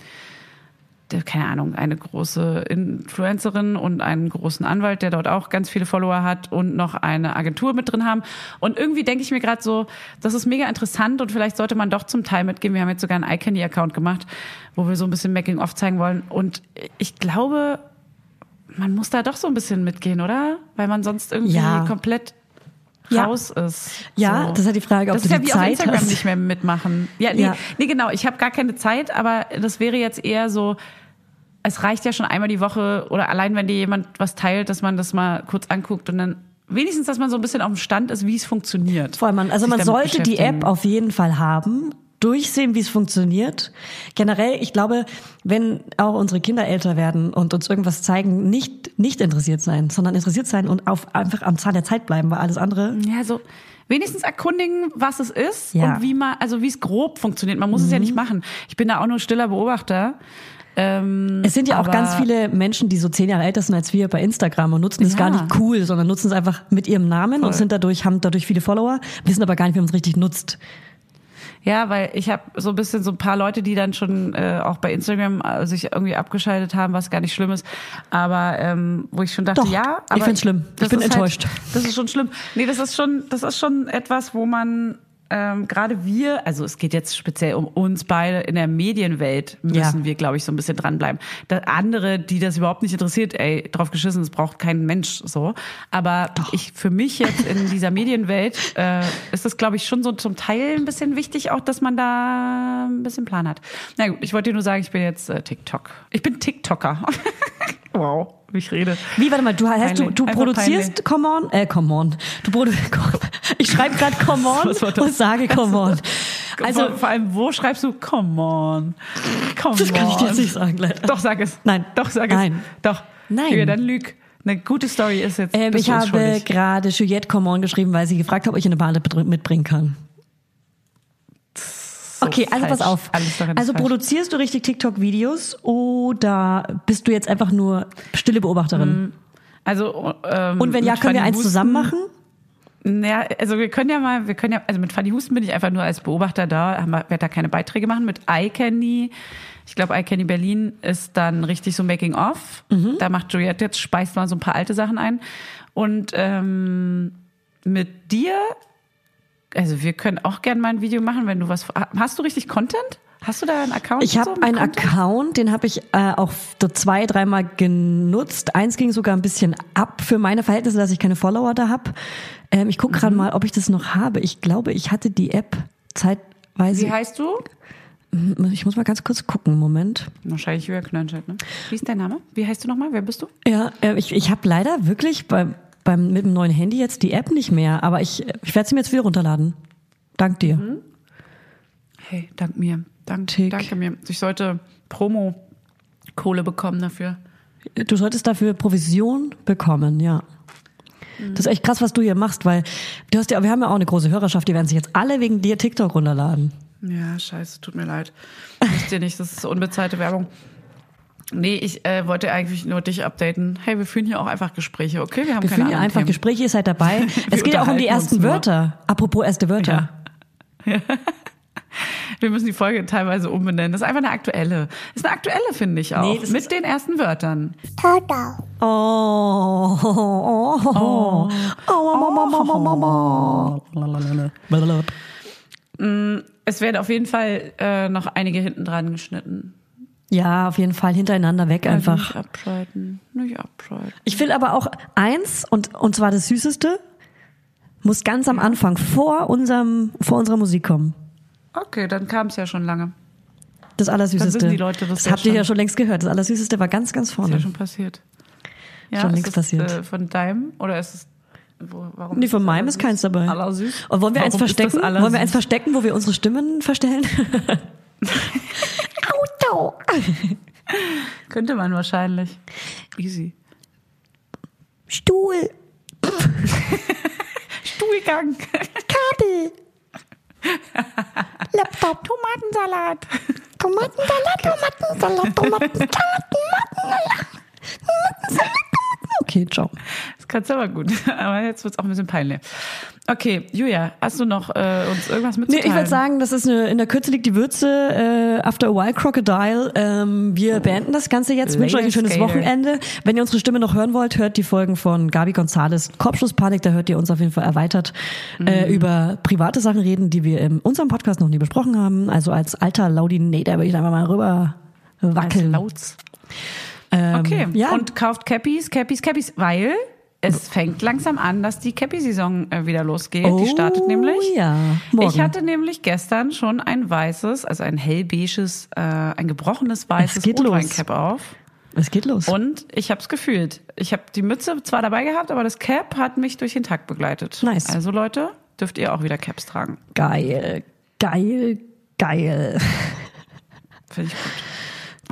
keine Ahnung, eine große Influencerin und einen großen Anwalt, der dort auch ganz viele Follower hat und noch eine Agentur mit drin haben. Und irgendwie denke ich mir gerade so, das ist mega interessant und vielleicht sollte man doch zum Teil mitgehen. Wir haben jetzt sogar einen iCandy-Account gemacht, wo wir so ein bisschen Making-of zeigen wollen. Und ich glaube, man muss da doch so ein bisschen mitgehen, oder? Weil man sonst irgendwie Ja. komplett Ja. raus ist. Ja, so. das ist halt die Frage, ob das du ist ja die wie auf Zeit Instagram hast. nicht mehr mitmachen. Ja, nee, Ja. nee genau. Ich habe gar keine Zeit, aber das wäre jetzt eher so, es reicht ja schon einmal die Woche oder allein, wenn dir jemand was teilt, dass man das mal kurz anguckt und dann wenigstens, dass man so ein bisschen auf dem Stand ist, wie es funktioniert. Voll, man, also man sollte die. App auf jeden Fall haben, durchsehen, wie es funktioniert. Generell, ich glaube, wenn auch unsere Kinder älter werden und uns irgendwas zeigen, nicht nicht interessiert sein, sondern interessiert sein und auf einfach am Zahn der Zeit bleiben, weil alles andere Ja, so wenigstens erkundigen, was es ist Ja. Mhm. und wie man, also wie es grob funktioniert. Man muss es ja nicht machen. Ich bin da auch nur stiller Beobachter. Ähm, Es sind ja auch ganz viele Menschen, die so zehn Jahre älter sind als wir bei Instagram und nutzen es Ja. gar nicht cool, sondern nutzen es einfach mit ihrem Namen und Voll. sind dadurch, haben dadurch viele Follower, wissen aber gar nicht, wie man es richtig nutzt. Ja, weil ich habe so ein bisschen so ein paar Leute, die dann schon äh, auch bei Instagram äh, sich irgendwie abgeschaltet haben, was gar nicht schlimm ist. Aber ähm, wo ich schon dachte, Doch, ja, ich aber find's schlimm. Ich bin ist enttäuscht. Halt, das ist schon schlimm. Nee, das ist schon, das ist schon etwas, wo man ähm, gerade wir, also es geht jetzt speziell um uns beide in der Medienwelt, müssen Ja. wir, glaube ich, so ein bisschen dranbleiben. Da andere, die das überhaupt nicht interessiert, ey, drauf geschissen, das braucht kein Mensch so. Aber ich für mich jetzt in dieser Medienwelt äh, ist das, glaube ich, schon so zum Teil ein bisschen wichtig, auch, dass man da ein bisschen Plan hat. Na gut, ich wollte dir nur sagen, ich bin jetzt äh, TikTok. Ich bin TikToker. wow, wie ich rede. Wie, warte mal, du, heißt, du, Peinlich. du produzierst Come On, äh, Come On. Du produ ich schreibe gerade Come On und sage Come On. Also, vor, vor allem, wo schreibst du Come on? Come das kann ich dir on. jetzt nicht sagen, leider. Doch, sag es. Nein. Doch, sag es. Nein. Doch. Nein. Ja, dann lüg. Eine gute Story ist jetzt. Ähm, ich habe gerade Juliette Come On geschrieben, weil sie gefragt hat, ob ich eine Bade mitbringen kann. Okay, also falsch. pass auf. Also falsch. produzierst du richtig TikTok-Videos oder bist du jetzt einfach nur stille Beobachterin? Also, ähm, Und wenn ja, können wir Fanny eins Husten- zusammen machen? Ja, also wir können ja mal, wir können ja, also mit Fanny Husten bin ich einfach nur als Beobachter da, haben wir- werde da keine Beiträge machen. Mit iCandy, ich glaube iCandy Berlin ist dann richtig so Making of. Mhm. Da macht Juliette jetzt, speist mal so ein paar alte Sachen ein. Und ähm, mit dir also wir können auch gerne mal ein Video machen, wenn du was. Hast du richtig Content? Hast du da einen Account? Ich habe so einen Content? Account, den habe ich äh, auch so zwei, dreimal genutzt. Eins ging sogar ein bisschen ab für meine Verhältnisse, dass ich keine Follower da habe. Ähm, ich gucke Mhm. gerade mal, ob ich das noch habe. Ich glaube, ich hatte die App zeitweise. Wie heißt du? Ich muss mal ganz kurz gucken, Moment. Wahrscheinlich Julia Knörnschild, ne? Wie ist dein Name? Wie heißt du nochmal? Wer bist du? Ja, äh, ich, ich habe leider wirklich beim, beim, mit dem neuen Handy jetzt die App nicht mehr, aber ich, ich werde sie mir jetzt wieder runterladen. Dank dir. Mhm. Hey, dank mir. Dank, Tick. danke mir. Ich sollte Promo-Kohle bekommen dafür. Du solltest dafür Provision bekommen, ja. Das ist echt krass, was du hier machst, weil du hast ja, wir haben ja auch eine große Hörerschaft, die werden sich jetzt alle wegen dir TikTok runterladen. Ja, scheiße, tut mir leid. Wisst ihr nicht, das ist unbezahlte Werbung. Nee, ich äh, wollte eigentlich nur dich updaten. Hey, wir führen hier auch einfach Gespräche, okay? Wir haben Wir keine führen hier einfach Themen. Gespräche, ihr seid dabei. es geht ja auch um die ersten. Wörter. Apropos erste Wörter. Wir müssen die Folge teilweise umbenennen. Das ist einfach eine aktuelle. Das ist eine aktuelle, finde ich auch. Nee, mit den ersten Wörtern. Oh, oh, oh, oh, oh, oh, oh, oh. Es werden auf jeden Fall äh, noch einige hinten dran geschnitten. Ja, auf jeden Fall hintereinander weg Also einfach. Nicht abschalten. Nicht abschalten. Ich will aber auch eins und und zwar das Süßeste muss ganz am Anfang vor unserem vor unserer Musik kommen. Okay, dann kam es ja schon lange. Das Allersüßeste. wissen die Leute das das habt ihr ja schon längst gehört. Das Allersüßeste war ganz, ganz Ist ja vorne. schon passiert. Ja, Schon ist längst es, passiert. Äh, von deinem oder ist es wo, warum Nee, von meinem ist keins dabei. Allersüß. Und wollen wir eins Warum das verstecken? Wollen wir eins verstecken, wo wir unsere Stimmen verstellen? Auto. Könnte man wahrscheinlich. Easy. Stuhl, Stuhlgang. Kabel, Laptop. Tomatensalat. Tomatensalat, Tomatensalat, Tomatensalat. Okay, ciao. Das kannst du aber gut. Aber jetzt wird's auch ein bisschen peinlich. Okay, Julia, hast du noch äh, uns irgendwas Nee, mitzuteilen? ich würde sagen, das ist eine, in der Kürze liegt die Würze. Äh, after a while, Crocodile. Ähm, wir beenden das Ganze jetzt. Wünschen euch ein schönes Skater. Wochenende. Wenn ihr unsere Stimme noch hören wollt, hört die Folgen von Gabi Gonzales Kopfschusspanik. Da hört ihr uns auf jeden Fall erweitert äh, Mhm. über private Sachen reden, die wir in unserem Podcast noch nie besprochen haben. Also als alter Laudinator würde ich einfach mal rüber wackeln. Lauts. Ähm, Okay. Ja, Und kauft Cappies, Cappies, Cappies, weil es fängt langsam an, dass die Cappy-Saison äh, wieder losgeht. die startet nämlich. Oh ja, morgen. Ich hatte nämlich gestern schon ein weißes, also ein hellbeiges, äh, ein gebrochenes weißes. Rotweincap auf. es geht los. Und ich habe es gefühlt. Ich habe die Mütze zwar dabei gehabt, aber das Cap hat mich durch den Tag begleitet. Nice. Also Leute, dürft ihr auch wieder Caps tragen. geil, geil, geil. Finde ich gut.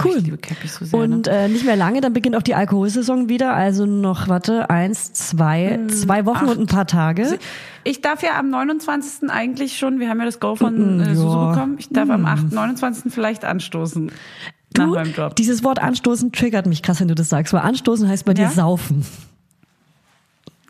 Cool. Ich liebe Cappies so sehr. Und ne? äh, nicht mehr lange, dann beginnt auch die Alkoholsaison wieder. Also noch, warte, eins, zwei, zwei Wochen und ein paar Tage. Ich darf ja am 29. eigentlich schon, wir haben ja das Go von Mm, äh, Susu ja. bekommen, ich darf am 8., 29. vielleicht anstoßen. Du, dieses Wort anstoßen triggert mich krass, wenn du das sagst. Weil anstoßen heißt bei dir Ja? saufen.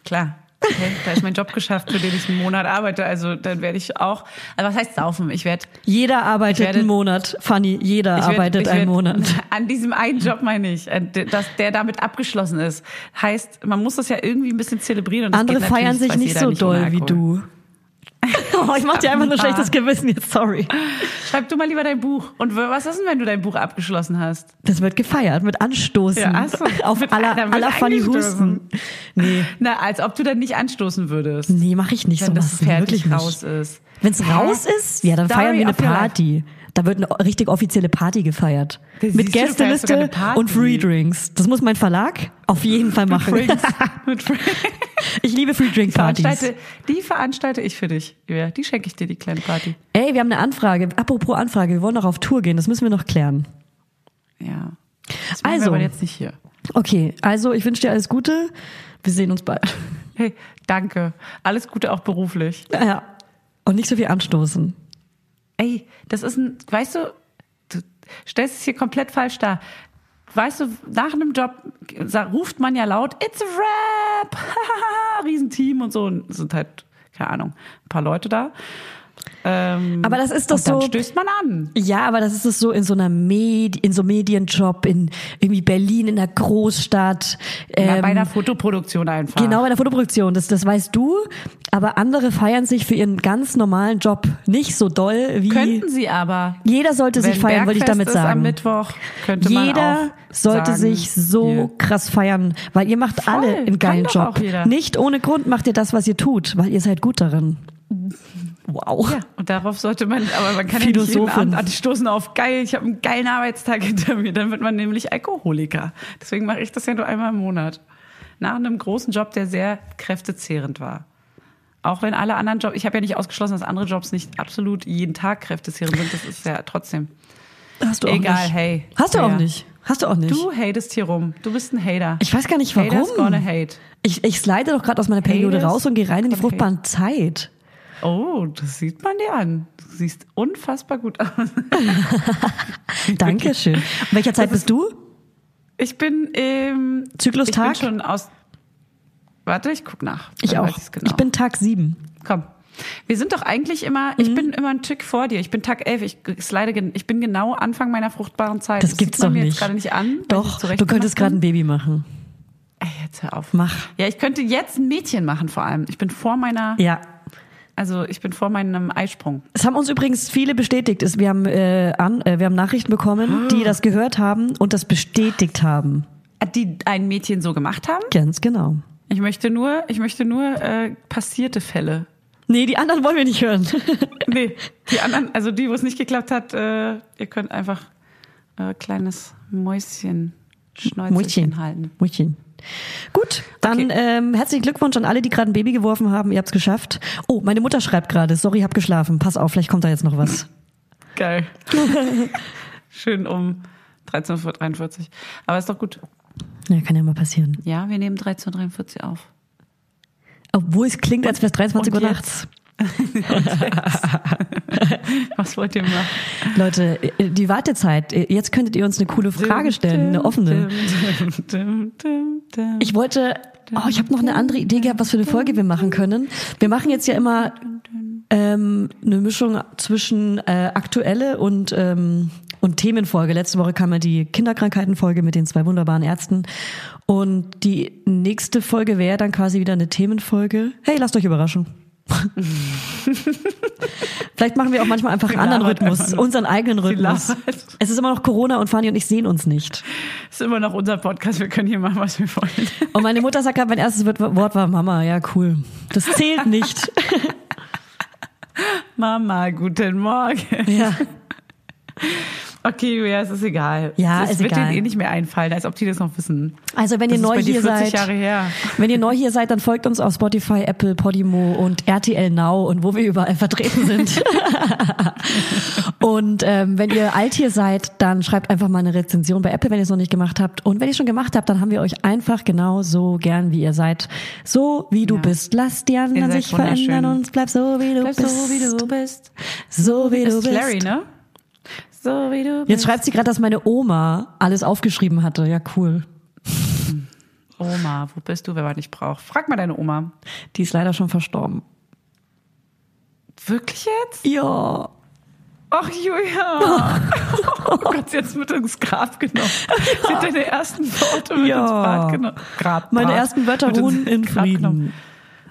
Klar. Okay, da ist mein Job geschafft, für den ich einen Monat arbeite. Also dann werde ich auch. Also was heißt saufen? Ich werde. Jeder arbeitet werde- einen Monat. Fanny, jeder werd- arbeitet einen Monat. An diesem einen Job meine ich, äh, dass der damit abgeschlossen ist. Heißt, man muss das ja irgendwie ein bisschen zelebrieren. Und Andere feiern sich nicht so doll wie du. Oh, ich mach dir einfach nur schlechtes Gewissen jetzt, sorry. Schreib du mal lieber dein Buch. Und was ist denn, wenn du dein Buch abgeschlossen hast? Das wird gefeiert mit Anstoßen. Ja, so. Auf Mit- aller, aller angestoßen. Husten. Nee, Na, als ob du dann nicht anstoßen würdest. nee, mach ich nicht wenn sowas. das fertig Wirklich nicht. raus ist. Wenn es raus ist, ja, dann Story feiern wir eine your life. Da wird eine richtig offizielle Party gefeiert. Siehst Mit Gästeliste und Free Drinks. Das muss mein Verlag auf jeden Fall machen. Mit Drinks. Ich liebe Free Drink Partys. Veranstalte, die veranstalte ich für dich. Julia. Die schenke ich dir, die kleine Party. Ey, wir haben eine Anfrage. Apropos Anfrage, wir wollen noch auf Tour gehen. Das müssen wir noch klären. Ja. Das Also. wir aber jetzt nicht hier. Okay, also ich wünsche dir alles Gute. Wir sehen uns bald. Hey, danke. Alles Gute auch beruflich. Ja. Und nicht so viel anstoßen. Ey, das ist ein, weißt du, du stellst es hier komplett falsch dar. Weißt du, nach einem Job ruft man ja laut, it's a rap, Riesenteam und so. Und es sind halt, keine Ahnung, ein paar Leute da. Ähm, Aber das ist doch und dann so- stößt man an. Ja, aber das ist es so in so einer Medi in so Medienjob in irgendwie Berlin in der Großstadt. Ja, ähm, bei einer Fotoproduktion einfach. Genau, bei der Fotoproduktion, das, das weißt du. Aber andere feiern sich für ihren ganz normalen Job nicht so doll wie. Könnten sie aber. Jeder sollte sich feiern, wollte ich damit ist am sagen. Mittwoch könnte man Jeder auch sollte sagen, sich so hier. krass feiern, weil ihr macht Voll, alle einen geilen Job. Nicht ohne Grund macht ihr das, was ihr tut, weil ihr seid gut darin. Wow. Ja, und darauf sollte man, aber man kann ja nicht jeden. Abend anstoßen auf geil, ich habe einen geilen Arbeitstag hinter mir, dann wird man nämlich Alkoholiker. Deswegen mache ich das ja nur einmal im Monat. Nach einem großen Job, der sehr kräftezehrend war. Auch wenn alle anderen Jobs, ich habe ja nicht ausgeschlossen, dass andere Jobs nicht absolut jeden Tag kräftezehrend sind, das ist ja trotzdem. Hast du auch Egal, nicht. hey. Hast du Ja. auch nicht. Hast du auch nicht. Du hatest hier rum. Du bist ein Hater. ich weiß gar nicht warum. Haters gonna hate. Ich, ich slide doch gerade aus meiner Periode Haters raus und gehe rein in die gonna fruchtbare Zeit. Oh, das sieht man dir an. Du siehst unfassbar gut aus. Dankeschön. In welcher Zeit bist du? Ich bin im Zyklustag? Ich bin schon aus. Warte, ich guck nach. Ich auch. genau. Ich bin Tag sieben. Komm. Wir sind doch eigentlich immer, Mhm. ich bin immer ein Tick vor dir. Ich bin Tag 11. Ich slide, ich bin genau Anfang meiner fruchtbaren Zeit. Das gibt's sieht man doch mir nicht. jetzt gerade nicht an. Doch, du könntest gerade ein Baby machen. Ey, jetzt hör auf. Mach. Ja, ich könnte jetzt ein Mädchen machen vor allem. Ich bin vor meiner, Ja. Also ich bin vor meinem Eisprung. Es haben uns übrigens viele bestätigt. Es- Wir haben, äh, an, äh, wir haben Nachrichten bekommen, die das gehört haben und das bestätigt haben. Die ein Mädchen so gemacht haben. Ganz genau. Ich möchte nur, ich möchte nur äh, passierte Fälle Nee, die anderen wollen wir nicht hören. Nee, die anderen, also die, wo es nicht geklappt hat, äh, ihr könnt einfach äh, kleines Mäuschen, Schnäuzelchen halten. Mäuschen. Gut, dann Okay. ähm, herzlichen Glückwunsch an alle, die gerade ein Baby geworfen haben. Ihr habt's geschafft. Oh, meine Mutter schreibt gerade, sorry, hab geschlafen. Pass auf, vielleicht kommt da jetzt noch was. Geil. Schön um 13.43 Uhr. Aber ist doch gut. Ja, kann ja mal passieren. Ja, wir nehmen 13.43 Uhr auf. Obwohl es klingt, als wäre es 23 Uhr nachts. Was wollt ihr machen? Leute, die Wartezeit. Jetzt könntet ihr uns eine coole Frage stellen, eine offene. Ich wollte, oh, ich habe noch eine andere Idee gehabt, was für eine Folge wir machen können. Wir machen jetzt ja immer ähm, eine Mischung zwischen äh, aktuelle und ähm, und Themenfolge. Letzte Woche kam ja die Kinderkrankheitenfolge mit den zwei wunderbaren Ärzten und die nächste Folge wäre dann quasi wieder eine Themenfolge. Hey, lasst euch überraschen. Vielleicht machen wir auch manchmal einfach einen anderen Rhythmus, unseren eigenen Rhythmus. Es ist immer noch Corona und Fanny und ich sehen uns nicht. ist immer noch unser Podcast, wir können hier machen, was wir wollen. Und meine Mutter sagt gerade, mein erstes Wort war Mama. Ja, cool. Das zählt nicht. Mama, guten Morgen. ja. Okay, Julia, es ist egal. Ja, es ist wird egal. denen eh nicht mehr einfallen, als ob die das noch wissen. Also wenn Das ihr neu hier 40 seid, wenn ihr neu hier seid, dann folgt uns auf Spotify, Apple, Podimo und RTL Now und wo wir überall vertreten sind. und ähm, wenn ihr alt hier seid, dann schreibt einfach mal eine Rezension bei Apple, wenn ihr es noch nicht gemacht habt. Und wenn ihr schon gemacht habt, dann haben wir euch einfach genau so gern, wie ihr seid. So wie du Ja. bist. Lass die anderen sich verändern und bleib so wie du Bleib bist. so, wie du bist. So wie du ist bist. Larry, ne? So wie du Jetzt bist. schreibt sie gerade, dass meine Oma alles aufgeschrieben hatte. Ja, cool. Oma, wo bist du, wenn man dich braucht? Frag mal deine Oma. Die ist leider schon verstorben. Wirklich jetzt? Ja. Ach, Julia. Oh Gott, sie hat's mit ins Grab genommen. Sie hat deine ersten Worte mit Ja. ins Bad genommen. Grab, Meine Bad. ersten Wörter Mit ruhen in Grab genommen. Frieden.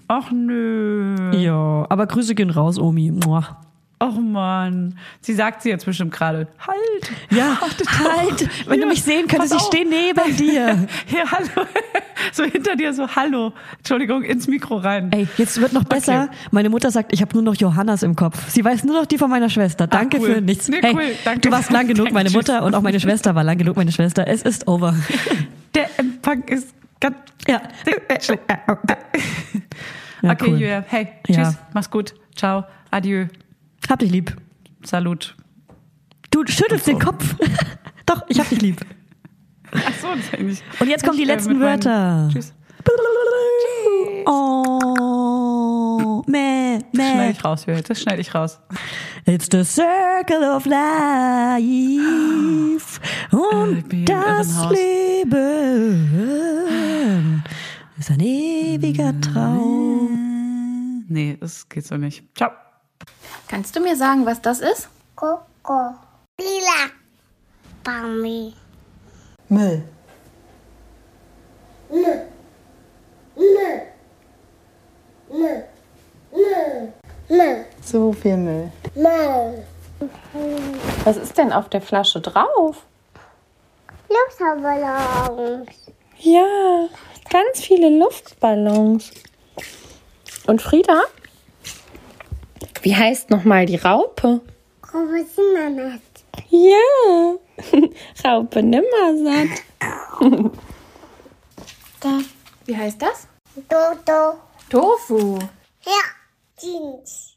Ach nö. Ja, aber Grüße gehen raus, Omi. Mua. Ach Mann. Sie sagt sie jetzt bestimmt gerade. Halt. Ja, Warte doch. halt, wenn du Hier, mich sehen könntest, ich stehe neben dir. Ja, hallo. So hinter dir so, hallo. Entschuldigung, ins Mikro rein. Ey, jetzt wird noch besser. Okay. Meine Mutter sagt, ich habe nur noch Johannas im Kopf. Sie weiß nur noch die von meiner Schwester. Danke cool. für nichts. Nee, hey, cool, danke. du warst lang genug, Danke, meine tschüss. Mutter und auch meine Schwester war lang genug, meine Schwester. Es ist over. Der Empfang ist ganz. Ja. Ja, okay, cool. Julia. Hey, Ja. tschüss. Mach's gut. Ciao. Adieu. Hab dich lieb. Salut. Du schüttelst den Kopf. Doch, ich hab dich lieb. Ach so, das eigentlich. Und jetzt kommen die Ich, äh, letzten Wörter. Tschüss. Oh, meh, Das schneide meh. ich raus, Julia. Das schneide ich raus. It's the circle of life. Äh, Und ich im das. Leben ist ein ewiger Traum. Nee, das geht so nicht. Ciao. Kannst du mir sagen, was das ist? Coco. Lila. Bambi. Müll. Nö. Nö. Nö. Nö. So viel Müll. Nö. Was ist denn auf der Flasche drauf? Luftballons. Ja, ganz viele Luftballons. Und Frieda? Wie heißt nochmal die Raupe? Professional. Ja, Raupe Nimmersatt. Wie heißt das? Dodo. Tofu. Ja. Jeans.